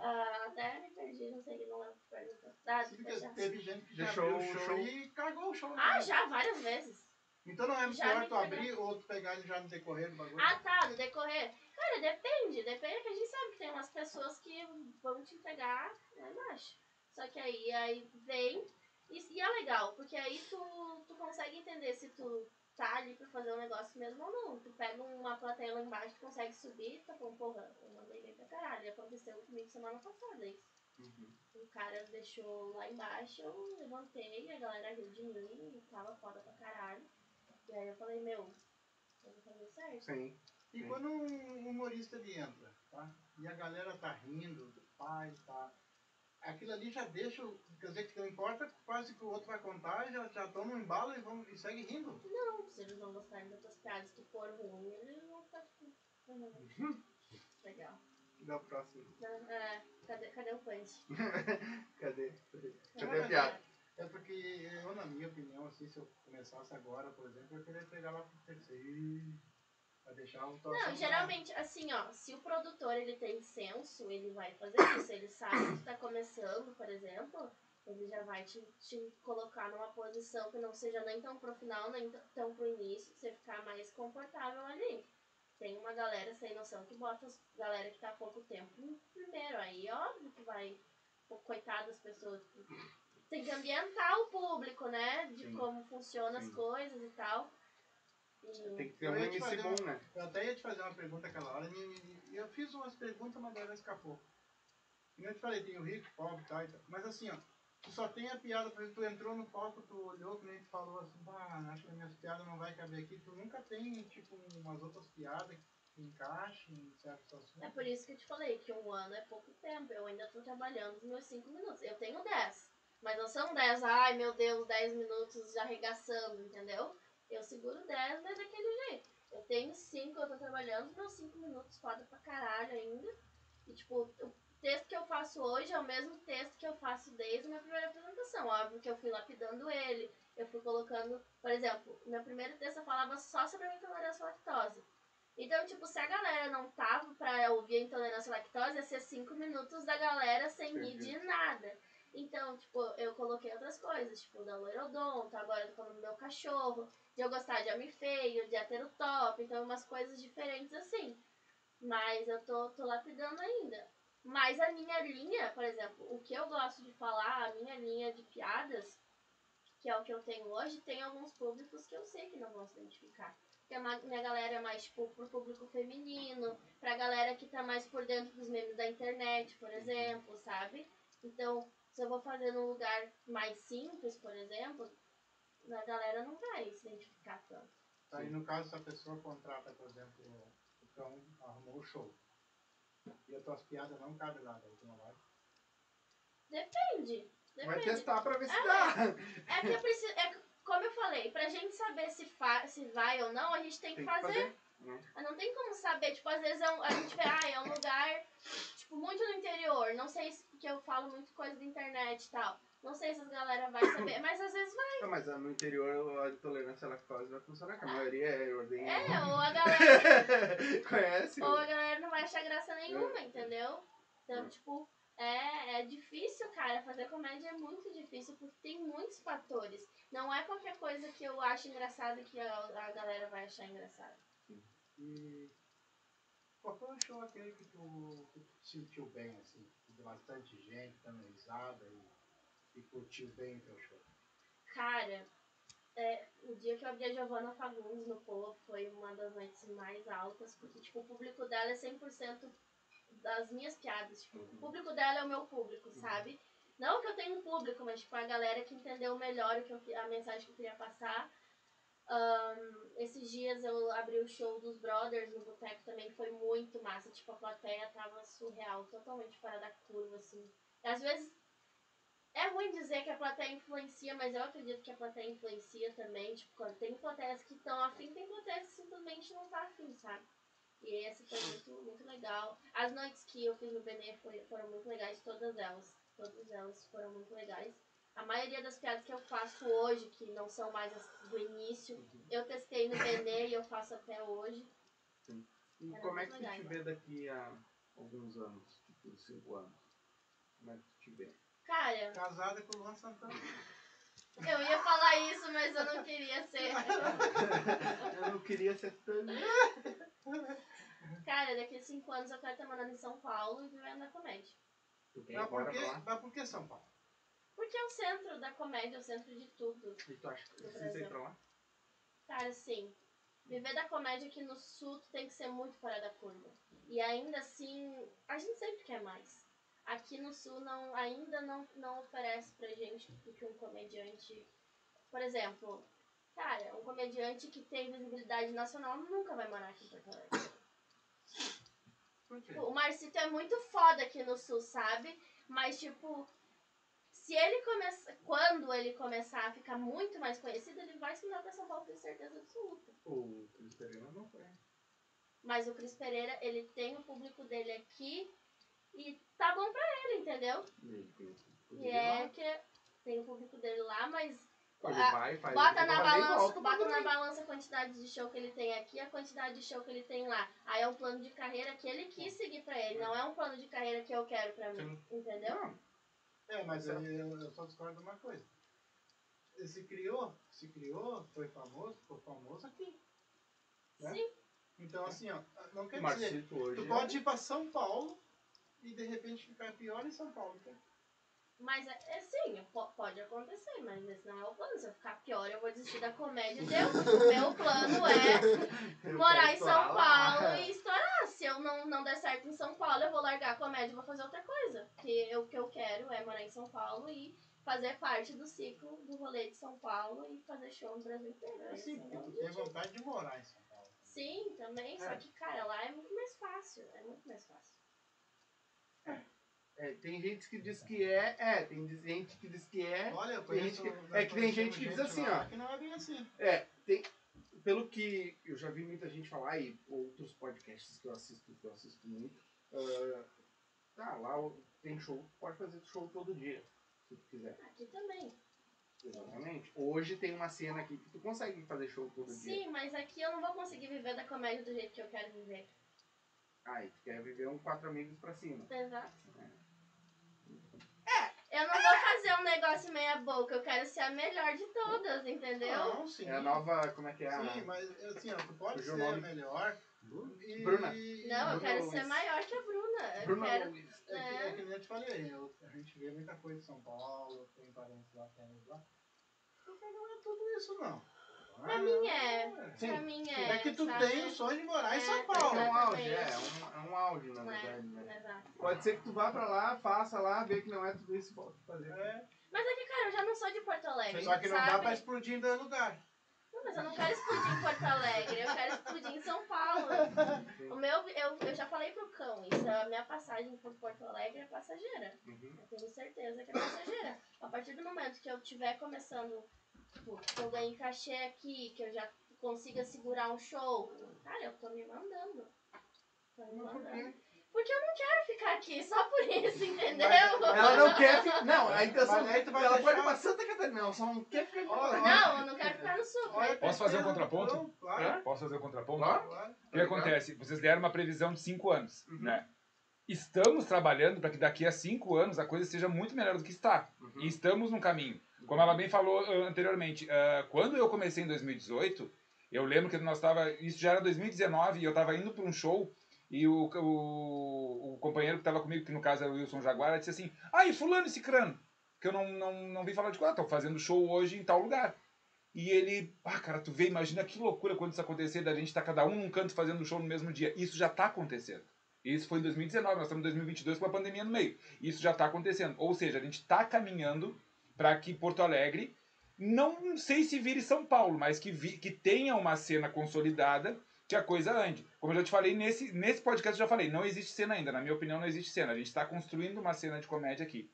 Ah, até me perdi, não sei, não o que perguntou. Ah, Porque teve gente que já Deixou abriu o show, show. e cagou o show. né? Ah, já, várias vezes. Então não é Já pior me tu abrir ou tu pegar ele já no decorrer do bagulho? Ah, tá, no decorrer. Cara, depende. Depende que a gente sabe que tem umas pessoas que vão te entregar lá embaixo. Só que aí, aí vem. E, e é legal, porque aí tu, tu consegue entender se tu tá ali pra fazer um negócio mesmo ou não. Tu pega uma plateia lá embaixo, tu consegue subir, tá bom, porra, eu mandei bem pra caralho. Aconteceu comigo semana passada isso. O cara deixou lá embaixo, eu levantei, a galera riu de mim, tava foda pra caralho. E aí eu falei, meu, eu vou fazer certo. Sim. E quando um humorista ele entra, tá? E a galera tá rindo do pai, tá? Aquilo ali já deixa, o- quer dizer que não importa quase que o outro vai contar, já, já toma um embalo e, vão, e segue rindo. Não, se eles não gostarem das tuas piadas que for ruim, eles vão ficar tipo. "Uhum, Legal. Da próxima. É, cadê, cadê o punch? Cadê? Cadê, a piada? É porque eu, na minha opinião, assim, se eu começasse agora, por exemplo, eu queria pegar lá pro terceiro pra deixar o troço Não, geralmente, assim, ó, se o produtor ele tem senso, ele vai fazer isso. Ele sabe que tu tá começando, por exemplo, ele já vai te, te colocar numa posição que não seja nem tão pro final, nem tão pro início, pra você ficar mais confortável ali. Tem uma galera sem noção que bota as galera que tá há pouco tempo no primeiro. Aí, óbvio que vai. Coitado das pessoas. Tem que ambientar o público, né? De Sim. como funcionam as coisas e tal. E- Tem que ter um te bom, uma- né? Eu até ia te fazer uma pergunta aquela hora e, e eu fiz umas perguntas, mas ela escapou. E eu te falei, tem o rico, pobre e tal, e tal. Mas assim, ó, tu só tem a piada, por exemplo, tu entrou no palco, tu olhou, que nem tu falou assim, ah, acho que as minhas piadas não vai caber aqui. Tu nunca tem, tipo, umas outras piadas que encaixem em certos assuntos. É por isso que eu te falei que um ano é pouco tempo. Eu ainda tô trabalhando os meus 5 minutos. Eu tenho 10. Mas não são 10, ai meu Deus, 10 minutos arregaçando, entendeu? Eu seguro 10, mas daquele jeito. Eu tenho 5, eu tô trabalhando os meus 5 minutos foda pra caralho ainda. E tipo, o texto que eu faço hoje é o mesmo texto que eu faço desde a minha primeira apresentação. Óbvio que eu fui lapidando ele, eu fui colocando, por exemplo, meu primeiro texto eu falava só sobre a intolerância à lactose. Então, tipo, se a galera não tava pra ouvir a intolerância à lactose, ia ser 5 minutos da galera sem rir de nada. Então, tipo, eu coloquei outras coisas, tipo, da loirodonto, agora eu tô falando do meu cachorro, de eu gostar de homem feio, de hétero top, então umas coisas diferentes assim. Mas eu tô, tô lapidando ainda. Mas a minha linha, por exemplo, o que eu gosto de falar, a minha linha de piadas, que é o que eu tenho hoje, tem alguns públicos que eu sei que não vão se identificar. Porque a ma- minha galera é mais, tipo, pro público feminino, pra galera que tá mais por dentro dos memes da internet, por exemplo, sabe? Então, se eu vou fazer num lugar mais simples, por exemplo, a galera não vai se identificar tanto. Aí no caso, se a pessoa contrata, por exemplo, o cão arrumou o show. E as tuas piadas não cabem lá, daí tu não vai. Depende. Vai Depende. testar pra ver se dá. É que eu preciso. É, como eu falei, pra gente saber se, fa se vai ou não, a gente tem que Tem que fazer. fazer. né? Mas Não tem como saber, tipo, às vezes é um- a gente vê, ah, é um lugar, tipo, muito no interior. Não sei se porque eu falo muito coisa da internet e tal. Não sei se as galera vai saber, mas às vezes vai. Não, mas ah, no interior a intolerância à lactose vai funcionar, que a maioria é ordenha. É, ou a galera, Conhece? ou a galera não vai achar graça nenhuma, entendeu? Então, tipo, é, é difícil, cara. Fazer comédia é muito difícil porque tem muitos fatores. Não é qualquer coisa que eu acho engraçado que a, a galera vai achar engraçado. E qual foi o show aquele que tu, que tu sentiu bem, assim? De bastante gente dando risada e, e curtiu bem o teu show? Cara, é, o dia que eu abri a Giovanna Fagundes no Poa foi uma das noites mais altas, porque tipo, o público dela é 100% das minhas piadas. Tipo, o público dela é o meu público, sabe? Não que eu tenha um público, mas tipo, a galera que entendeu melhor o que eu, a mensagem que eu queria passar. Ahn, esses dias eu abri o show dos Brothers no boteco também, foi muito massa. Tipo, a plateia tava surreal, totalmente fora da curva, assim. Às vezes é ruim dizer que a plateia influencia, mas eu acredito que a plateia influencia também. Tipo, quando tem plateias que estão afim, tem plateias que simplesmente não tá afim, sabe? E esse foi muito, muito legal. As noites que eu fiz no Benê foram muito legais, todas elas. Todas elas foram muito legais. A maioria das piadas que eu faço hoje, que não são mais as do início, eu testei no Benê e eu faço até hoje. E Era como é que tu te vê daqui a alguns anos? Tipo, cinco anos? Como é que tu te vê? Cara, Casada com o Luan Santana. eu ia falar isso, mas eu não queria ser. eu não queria ser tão... Cara, daqui a cinco anos eu quero estar morando em São Paulo e vivendo na comédia. Tu quer ir Mas por, que, mas por que São Paulo? Porque é o centro da comédia, é o centro de tudo. E tu acha que precisa ir pra lá? Cara, sim. Viver da comédia aqui no sul tu tem que ser muito fora da curva. E ainda assim, a gente sempre quer mais. Aqui no sul não, ainda não, não oferece pra gente o que um comediante. Por exemplo, cara, um comediante que tem visibilidade nacional nunca vai morar aqui em Porto Alegre. Por quê? Tipo, o Marcito é muito foda aqui no sul, sabe? Mas, tipo, se ele começar. Quando ele começar a ficar muito mais conhecido, ele vai se mudar pra São Paulo, tenho certeza absoluta. O Cris Pereira não foi. Mas o Cris Pereira, ele tem o público dele aqui e tá bom pra ele, entendeu? E é que tem o público dele lá, mas a- vai, faz bota na balança, volta bota na balança a quantidade de show que ele tem aqui e a quantidade de show que ele tem lá. Aí é um plano de carreira que ele quis seguir pra ele, não é um plano de carreira que eu quero pra mim, entendeu? Não, É, mas eu, eu só discordo de uma coisa. Ele se criou, se criou, foi famoso, ficou famoso aqui. né? Sim. Então assim, ó, não quer dizer. Marcito. Tu pode ir pra São Paulo e de repente ficar pior em São Paulo. tá? Mas é, é sim, po- pode acontecer, mas esse não é o plano. Se eu ficar pior, eu vou desistir da comédia. Deu. O meu plano é morar em São. Paulo e estourar. Se eu não, não der certo em São Paulo, eu vou largar a comédia e vou fazer outra coisa. Porque eu- o que eu quero é morar em São Paulo e fazer parte do ciclo do rolê de São Paulo e fazer show no Brasil inteiro. É assim, é porque tu tem vontade de morar em São Paulo. Sim, também. Só É. que, cara, lá é muito mais fácil. É muito mais fácil. É, tem gente que diz que é, é, tem gente que diz que é. Olha, eu conheço. que- é que tem gente que diz assim, ó. Que não é bem assim. É, tem. Pelo que eu já vi muita gente falar e outros podcasts que eu assisto, que eu assisto muito, ah, tá, lá tem show, pode fazer show todo dia, se tu quiser. Aqui também. Exatamente. Hoje tem uma cena aqui que tu consegue fazer show todo dia. Sim, mas aqui eu não vou conseguir viver da comédia do jeito que eu quero viver. Aí tu quer viver um quatro amigos pra cima. Exato. É, eu não vou fazer um negócio meia boca, eu quero ser a melhor de todas, entendeu? Não, sim. É a nova, como é que é? a- Sim, mas assim, ó, tu pode Fugiu ser nome. melhor. E... Bruna. Não, eu Bruna quero Luiz. ser maior que a Bruna. Eu Bruna quero. Luiz. É, que, É. é que nem eu te falei, eu- a gente vê muita coisa em São Paulo, tem parentes lá, tem lá. Não é tudo isso, não. Pra mim é. Sim. Pra mim é. É que tu sabe? tem o sonho de morar em É, São É Paulo. um auge, é, é um, é um auge, na verdade, É, né? exato. Pode ser que tu vá pra lá, faça lá, vê que não é tudo isso e volte fazer. É, Mas é que, cara, eu já não sou de Porto Alegre. só que não sabe? dá pra explodir em dois lugares. Não, mas eu não quero explodir em Porto Alegre, eu quero explodir em São Paulo. O meu, eu, eu já falei pro cão, isso, a minha passagem por Porto Alegre é passageira. Uhum. Eu tenho certeza que é passageira. A partir do momento que eu estiver começando, tipo, que eu ganhei cachê aqui, que eu já consiga segurar um show, cara, eu tô me mandando. Tô me Mas mandando. quê? Porque eu não quero ficar aqui, só por isso, entendeu? Ela não quer ficar. Não, a intenção Mas tu vai ela pode ir pra Santa Catarina, não, só não quer ficar Alegre. Não, eu não quero ficar no sul. Olha, né? Posso fazer um contraponto? Claro. Posso fazer o contraponto? Claro. claro. O que acontece? Vocês deram uma previsão de cinco anos, Uhum. né? Estamos trabalhando para que daqui a cinco anos a coisa seja muito melhor do que está. Uhum. E estamos no caminho. Como ela bem falou ah, anteriormente, ah, quando eu comecei em 2018, eu lembro que nós estava, isso já era 2019 e eu estava indo para um show e o, o, o companheiro que estava comigo, que no caso era o Wilson Jaguara, disse assim: "Ah, e fulano e cicrano, que eu não não não vim falar de qual, tô fazendo show hoje em tal lugar". E ele, ah, cara, tu vê, imagina que loucura quando isso acontecer, da gente estar cada um num canto fazendo show no mesmo dia. Isso já está acontecendo. Isso foi em 2019, nós estamos em 2022 com a pandemia no meio. Isso já está acontecendo. Ou seja, a gente está caminhando para que Porto Alegre, não sei se vire São Paulo, mas que, vi, que tenha uma cena consolidada, que a coisa ande. Como eu já te falei, nesse, nesse podcast eu já falei, não existe cena ainda. Na minha opinião, não existe cena. A gente está construindo uma cena de comédia aqui.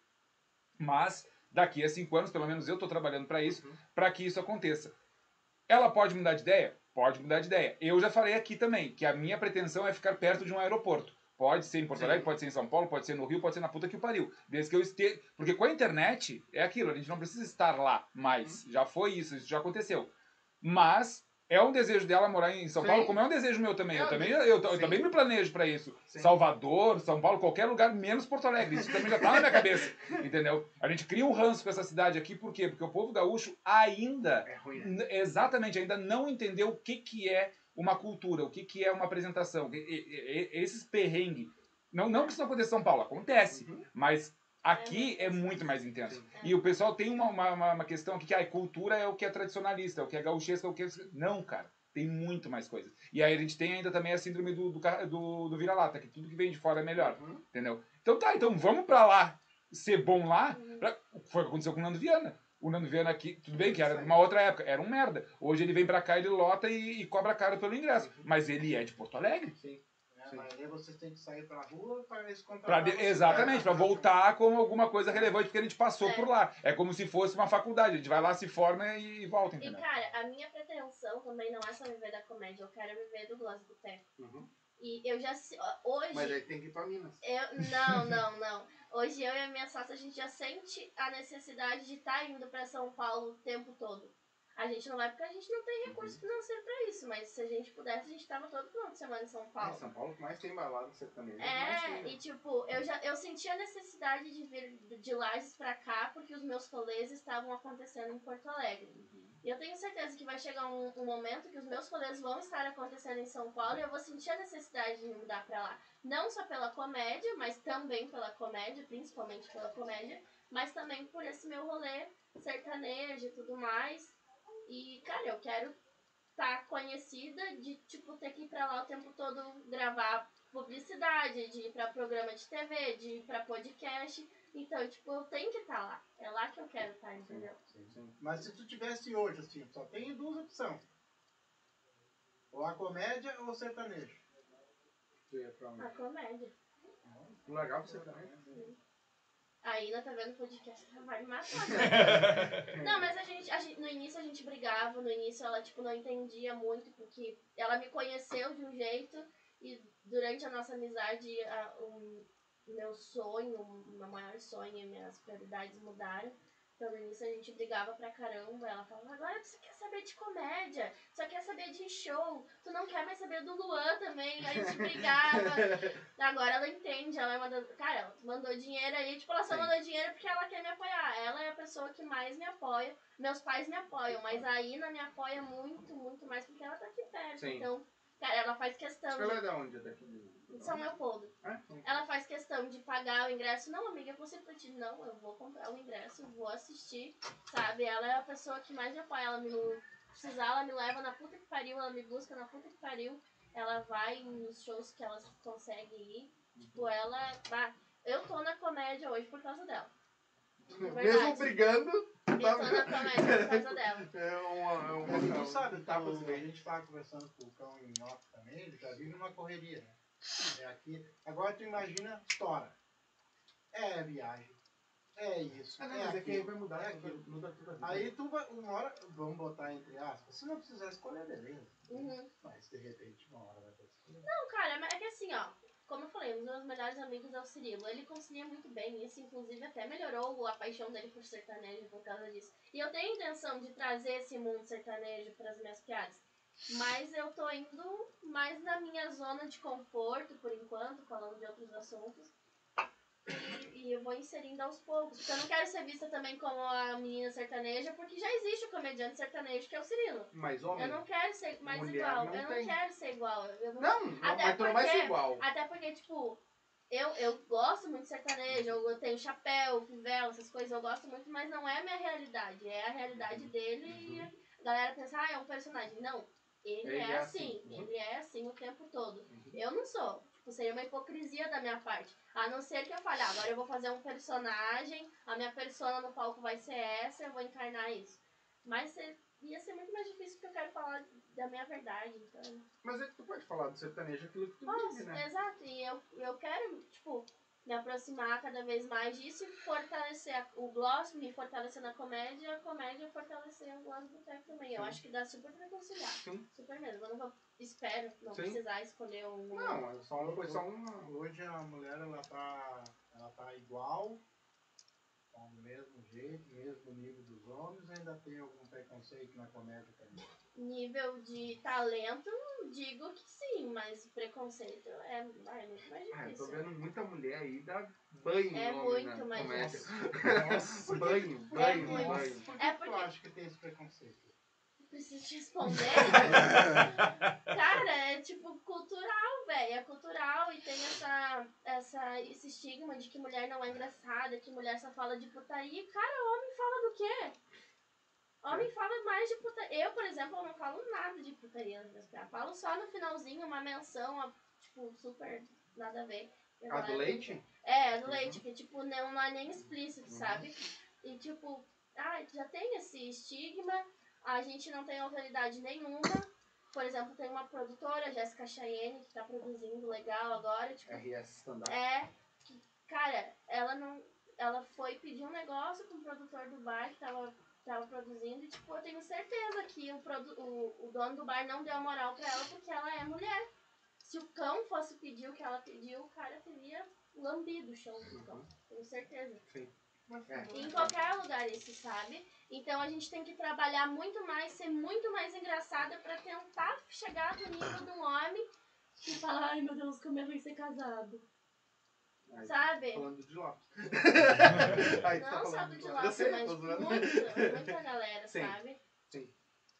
Mas, daqui a cinco anos, pelo menos eu estou trabalhando para isso, Uhum. para que isso aconteça. Ela pode mudar de ideia? Pode mudar de ideia. Eu já falei aqui também que a minha pretensão é ficar perto de um aeroporto. Pode ser em Porto. Alegre, pode ser em São Paulo, pode ser no Rio, pode ser na puta que o pariu. Desde que eu esteja. Porque com a internet é aquilo, a gente não precisa estar lá mais. Uhum. Já foi isso, isso já aconteceu. Mas é um desejo dela morar em São Sim. Paulo, como é um desejo meu também. Eu, Eu- também, eu, eu também me planejo para isso. Sim. Salvador, São Paulo, qualquer lugar, menos Porto Alegre. Isso também já tá na minha cabeça. Entendeu? A gente cria um ranço com essa cidade aqui, por quê? Porque o povo gaúcho ainda É ruim, né? Exatamente, ainda não entendeu o que, que é uma cultura, o que, que é uma apresentação. E- e- e- Esses perrengues. Não, não que isso não aconteça em São Paulo, acontece, Uhum. mas aqui é muito mais intenso. Sim. E o pessoal tem uma, uma, uma- questão aqui que a cultura é o que é tradicionalista, é o que é gauchesco, é o que é... Não, cara. Tem muito mais coisas. E aí a gente tem ainda também a síndrome do, do, do, do vira-lata, que tudo que vem de fora é melhor. Uhum. Entendeu? Então tá, então vamos pra lá ser bom lá. Uhum. Pra- Foi o que aconteceu com o Nando Viana. O Nando Viana aqui, tudo bem que era de uma outra época, era um merda. Hoje ele vem pra cá, ele lota e, e cobra caro pelo ingresso. Mas ele é de Porto Alegre. Sim. É, Sim. mas aí vocês têm que sair pra rua para eles Pra contratar de- exatamente, pra voltar com alguma coisa relevante, porque a gente passou É. por lá. É como se fosse uma faculdade, a gente vai lá, se forma e, e volta, E entendeu? cara, a minha pretensão também não é só viver da comédia, eu quero viver do Gloss Boteco. Uhum. E eu já. Hoje. Mas aí tem que ir pra Minas. Eu, não, não, não. Hoje eu e a minha sócia, a gente já sente a necessidade de estar indo pra São Paulo o tempo todo. A gente não vai porque a gente não tem recurso financeiro pra isso, mas se a gente pudesse, a gente tava todo final de semana em São É, Paulo. São Paulo que mais tem balada sertaneja. É, tem, e tipo, eu já eu senti a necessidade de vir de Lages pra cá porque os meus rolês estavam acontecendo em Porto Alegre. E eu tenho certeza que vai chegar um, um momento que os meus rolês vão estar acontecendo em São Paulo e eu vou sentir a necessidade de me mudar pra lá. Não só pela comédia, mas também pela comédia, principalmente pela comédia, mas também por esse meu rolê sertanejo e tudo mais. E, cara, eu quero estar conhecida de, tipo, ter que ir pra lá o tempo todo gravar publicidade, de ir pra programa de TV, de ir pra podcast. Então, tipo, eu tenho que estar lá. É lá que eu quero estar, entendeu? Sim, sim. Mas se tu tivesse hoje, assim, só tem duas opções. Ou a comédia ou o sertanejo. Onde? A comédia. Legal pra você também. A Ina tá vendo o podcast, ela vai me matar. não, mas a gente, a gente- no início a gente brigava, no início ela, tipo, não entendia muito, porque ela me conheceu de um jeito e durante a nossa amizade, a- o meu sonho, o meu maior sonho e minhas prioridades mudaram. No início a gente brigava pra caramba, ela falava, agora tu só quer saber de comédia, só quer saber de show, tu não quer mais saber do Luan também, a gente brigava. Agora ela entende, ela é uma das. Cara, ela mandou dinheiro aí, tipo, ela só Sim. mandou dinheiro porque ela quer me apoiar. Ela é a pessoa que mais me apoia. Meus pais me apoiam, mas a Ina me apoia muito, muito mais porque ela tá aqui perto. Sim. Então, cara, ela faz questão Ela é de. da onde? É daqui de... São Leopoldo. Ah, sim. Ela faz questão de pagar o ingresso. Não, amiga, eu vou ser pra ti. Não, eu vou comprar o ingresso, vou assistir, sabe? Ela é a pessoa que mais me apoia. Ela me precisar, ela me leva na puta que pariu, ela me busca na puta que pariu. Ela vai nos shows que ela consegue ir. Tipo, ela. Ah, eu tô na comédia hoje por causa dela. De verdade. Mesmo brigando, Tô na comédia por causa dela. é uma... É uma, Mas tu sabe, tá, Tapas a gente tava conversando com o cão em off também, ele já vive numa correria, né? É aqui. Agora tu imagina, estoura. É viagem. É isso. Ah, não, é mas é que aí aquilo. vai mudar. é aquilo. Muda tudo a vida. Aí tu vai, uma hora, vamos botar entre aspas, se não precisar escolher, beleza. Uhum. Mas de repente uma hora vai ter que escolher. Não, cara, mas é que assim, ó. Como eu falei, um dos meus melhores amigos é o Cirilo. Ele concilia muito bem, isso inclusive até melhorou a paixão dele por sertanejo por causa disso. E eu tenho a intenção de trazer esse mundo sertanejo para as minhas piadas. Mas eu tô indo mais na minha zona de conforto, por enquanto, falando de outros assuntos. E, eu vou inserindo aos poucos. Porque eu não quero ser vista também como a menina sertaneja, porque já existe o comediante sertanejo que é o Cirilo. Mas homem. Eu não quero ser mais igual. não eu tem. não quero ser igual. Eu não, Não, não Até mas tu não vai ser porque- igual. Até porque, tipo, eu, eu gosto muito de sertanejo, eu, tenho chapéu, fivela, essas coisas, eu gosto muito, mas não é a minha realidade. É a realidade dele e a galera pensa, ah, é um personagem. Não, ele, Ele é, é assim. assim. Ele é assim o tempo todo. Uhum. Eu não sou. Tipo, seria uma hipocrisia da minha parte. A não ser que eu fale, ah, agora eu vou fazer um personagem, a minha persona no palco vai ser essa, eu vou encarnar isso. Mas se- ia ser muito mais difícil porque eu quero falar da minha verdade, então. Mas é que tu pode falar do sertanejo aquilo que tu Posso, vive, né? exato. E eu, eu quero, tipo, me aproximar cada vez mais disso e fortalecer o gloss, me fortalecer na comédia e a comédia fortalecer o gloss do tempo também. Eu Sim. acho que dá super pra conciliar. Sim. Super mesmo. Eu não vou, espero não Sim. precisar escolher um. Não, é só, uma. Hoje a mulher ela tá, ela tá igual, com o mesmo jeito, mesmo nível dos homens, ainda tem algum preconceito na comédia também. Nível de talento, digo que sim, mas preconceito é, é muito mais Ah, eu tô difícil. vendo muita mulher aí dar banho É homem muito na mais comédia. Nossa, banho, É banho, muito. banho. por que É tu porque- acha que tem esse preconceito? Preciso te responder. Cara, é tipo cultural, velho. É cultural e tem essa, essa, esse estigma de que mulher não é engraçada, que mulher só fala de putaria. Cara, homem fala do quê? Homem fala mais de putaria. Eu, por exemplo, não falo nada de putaria nas minhas piadas. Falo só no finalzinho uma menção, a, tipo, super nada a ver. Eu A do leite? é, do leite, que tipo, não, não é nem explícito, Uhum. sabe? E tipo, ah, já tem esse estigma, a gente não tem autoridade nenhuma. Por exemplo, tem uma produtora, Jéssica Cheyenne, que tá produzindo legal agora, tipo, RS Stand-up. é que, cara, ela não. Ela foi pedir um negócio com o produtor do bar que tava, tava produzindo e, tipo, eu tenho certeza que o, produ, o, o dono do bar não deu moral pra ela porque ela é mulher. Se o cão fosse pedir o que ela pediu, o cara teria lambido o chão do cão. Tenho certeza. É. Em qualquer lugar isso, sabe? Então a gente tem que trabalhar muito mais, ser muito mais engraçada pra tentar chegar no nível de um homem que fala, ai meu Deus, como é ruim ser casado. Aí, Sabe? Falando de Lopes. Aí tu tá Não só falando do de Eu lá, sei, mas muito, muita galera, Sim. sabe?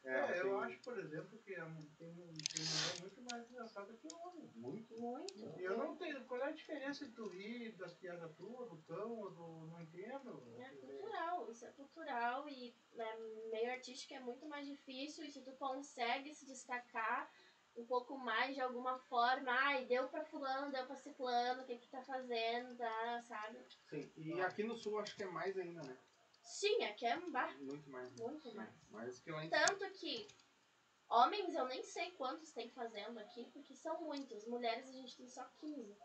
É, É, eu tem acho, por exemplo, que mu- tem, tem mulher muito mais engraçada que homem. Muito. Muito. E eu não tenho. Qual é a diferença de tu rir das piadas tuas, do cão, ou do. Não entendo. É cultural, isso é cultural e né, meio artístico é muito mais difícil e se tu consegue se destacar um pouco mais de alguma forma, ai, deu pra fulano, deu pra ciclano, o que que tá fazendo, tá, sabe? Sim. E aqui no sul acho que é mais ainda, né? Sim, aqui é um bar, Muito mais. muito mais. Mais que lá em Tanto que homens eu nem sei quantos tem fazendo aqui, porque são muitos. Mulheres a gente tem só 15.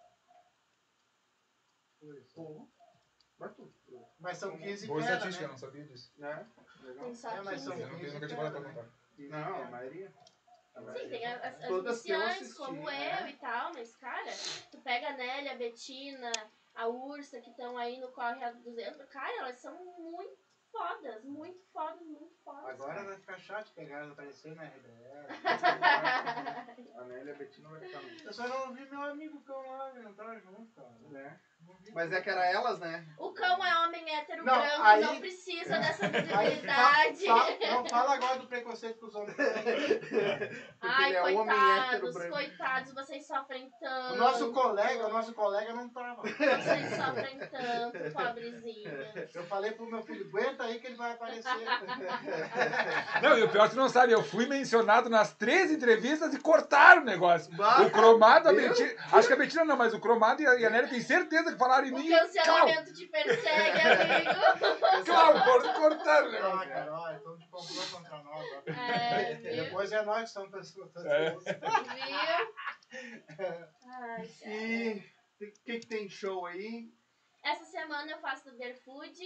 Pô. Mas são 15 Boa queda, estatística, eu né? não sabia disso. Né? Legal. Tem só É, mas 15. são Eu nunca, eu nunca 15 tinha parado pra né? contar. Não, a maioria. Sim, tem as, as Todas iniciantes assisti, como é. eu e tal, mas cara, tu pega a Nélia, a Betina, a Ursa que estão aí no Corre a 200, cara, elas são muito fodas, muito fodas, muito fodas. Agora vai ficar chato pegar ela aparecer na RBS. A Nélia e a Betina vai ficar no. Eu só não vi meu amigo cão lá, não tava junto, cara. Né? Mas é que era elas, né? o cão é homem hétero Não, branco, aí- não precisa dessa Aí, visibilidade. fa- fa- não fala agora do preconceito que os homens. Ai, ele é homem hétero coitados, branco. coitados, vocês sofrem tanto. O nosso colega, o nosso colega não tava. Vocês sofrem tanto, pobrezinho. Eu falei pro meu filho, aguenta aí que ele vai aparecer. Não, e o pior é que não sabe, eu fui mencionado nas três entrevistas e cortaram o negócio. Bah, O cromado, a? Betina. Acho que a Betina não, mas o cromado e a, e a Nélia tem certeza que falaram em O mim. cancelamento te persegue, amigo. Claro, cor- cortaram o Ah, negócio. cara, ó, então de complô contra nós. É? Depois é nós que estamos pessoas. É. Viu? Ai, cara. E o que, que tem show aí? Essa semana eu faço do Beer Food,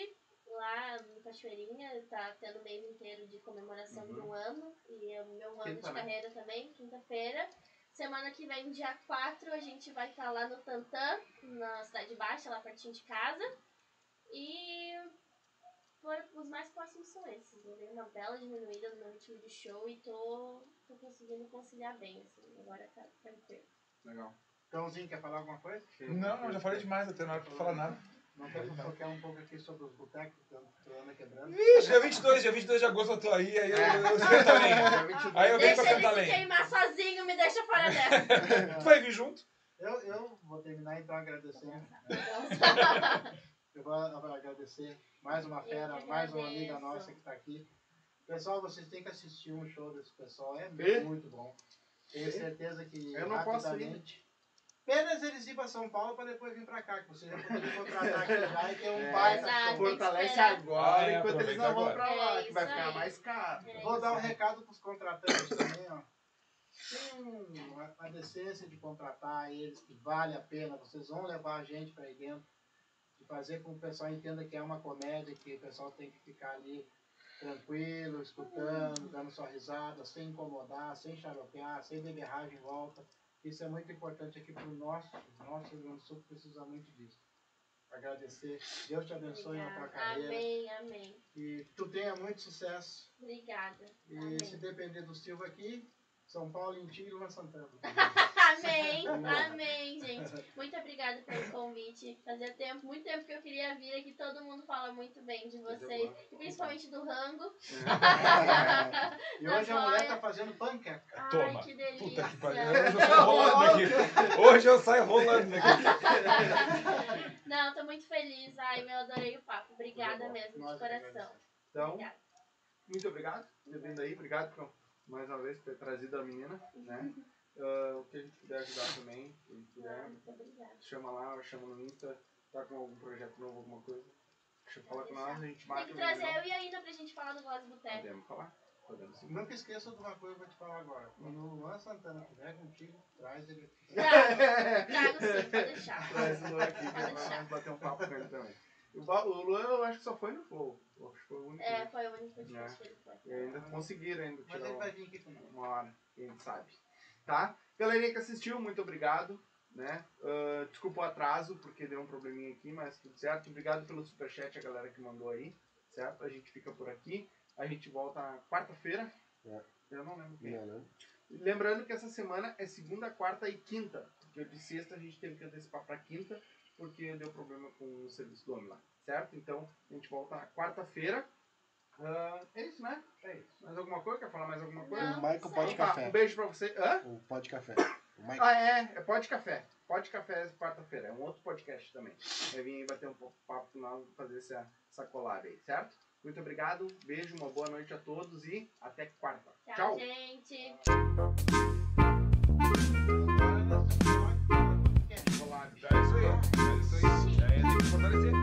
lá no Cachoeirinha, tá tendo o mês inteiro de comemoração Uhum. do ano, e é o meu ano Quinta, de né? carreira também, quinta-feira. Semana que vem, dia 4, a gente vai estar lá no Tantã, na Cidade Baixa, lá pertinho de casa. E por, os mais próximos são esses. Eu dei uma bela diminuída no meu ritmo de show e tô, tô conseguindo conciliar bem, assim. Agora tá tranquilo. Legal. Cãozinho, quer falar alguma coisa? Não, não, já falei demais, até não hora pra falar nada. Não quer fofocar um pouco aqui sobre os botecos que tu anda quebrando? Vixe, dia 22, dia 22 de agosto eu tô aí, aí eu, eu lenha. Aí eu venho Deixa pra ele cantar se lenha. queimar sozinho, me deixa fora dessa. Tu vai vir junto? Eu, eu vou terminar então agradecendo. Eu vou agradecer mais uma fera, mais uma amiga nossa que está aqui. Pessoal, vocês têm que assistir um show desse pessoal, é E? muito bom. Tenho certeza que Eu não posso ir. Apenas eles ir para São Paulo para depois vir para cá, que vocês já poderiam contratar aqui já e ter um É. baita show. Fortalece agora, Ah, é, enquanto eles não vão pra lá, É que vai ficar aí. mais caro. É Vou dar um recado para os contratantes também, ó. Tenham a, a decência de contratar eles, que vale a pena. Vocês vão levar a gente para aí dentro. De fazer com que o pessoal entenda que é uma comédia, que o pessoal tem que ficar ali tranquilo, escutando, dando sua risada, sem incomodar, sem xaropear, sem beberragem em volta. Isso é muito importante aqui para o nosso, nosso Rio Grande do Sul, precisa muito disso. Agradecer. Deus te abençoe na tua Obrigada. carreira. Amém, amém. E tu tenha muito sucesso. Obrigada. E Amém. se depender do Silva aqui, São Paulo em ti e Santana. Amém, amém, gente. Muito obrigada pelo convite. Fazia tempo, muito tempo que eu queria vir aqui. Todo mundo fala muito bem de vocês. E principalmente do rango. E hoje a mulher tá fazendo panqueca. Ai, Toma. que delícia. Puta que pariu. Hoje eu saio rolando aqui. Hoje eu saio rolando aqui. Não, tô muito feliz. Ai, eu adorei o papo. Obrigada mesmo, Nós de coração. Então, Obrigada. muito obrigado por ter vindo aí. Obrigado por, mais uma vez por ter trazido a menina, né? Ah, o que a gente puder ajudar também, se puder, Muito obrigada. chama lá, chama no Insta, tá com algum projeto novo, alguma coisa. Deixa eu falar com nós, a gente Tem marca que uma trazer eu e ainda pra gente falar do Voz Boteco. Podemos falar? Podemos sim. Nunca esqueça de uma coisa que eu vou te falar agora. Quando o Luan Santana estiver contigo, traz ele aqui. Trago, trago sim, pode deixar. Traz o Luan aqui pra deixar. bater um papo com ele também. O Luan eu acho que só foi no Flow. Eu Acho que foi o único. É, foi o único É. que ele foi. E ainda conseguiram ainda Mas tirar ele um- vai vir aqui comigo. uma hora, quem sabe. Tá? Galerinha que assistiu, muito obrigado. Né? Ah, desculpa o atraso, porque deu um probleminha aqui, mas tudo certo. Obrigado pelo superchat, a galera que mandou aí. Certo? A gente fica por aqui. A gente volta na quarta-feira. É. Eu não lembro quem. Não, não. Lembrando que essa semana é segunda, quarta e quinta. Porque de sexta a gente teve que antecipar pra quinta, porque deu problema com o serviço do homem lá. Certo? Então a gente volta na quarta-feira. Uh, é isso, né? É isso. Mais alguma coisa? Quer falar mais alguma coisa? Não, o Michael Pode Café. Um beijo pra você. Hã? O Pode Café. O Michael. Ah, é. É Pode Café. Pode Café quarta-feira. É um outro podcast também. Vai vir aí bater um papo final, fazer essa, essa collab aí, certo? Muito obrigado. Beijo, uma boa noite a todos e até quarta. Tchau, Tchau. gente. Tá né? Collab. É isso aí. É isso aí. É isso aí.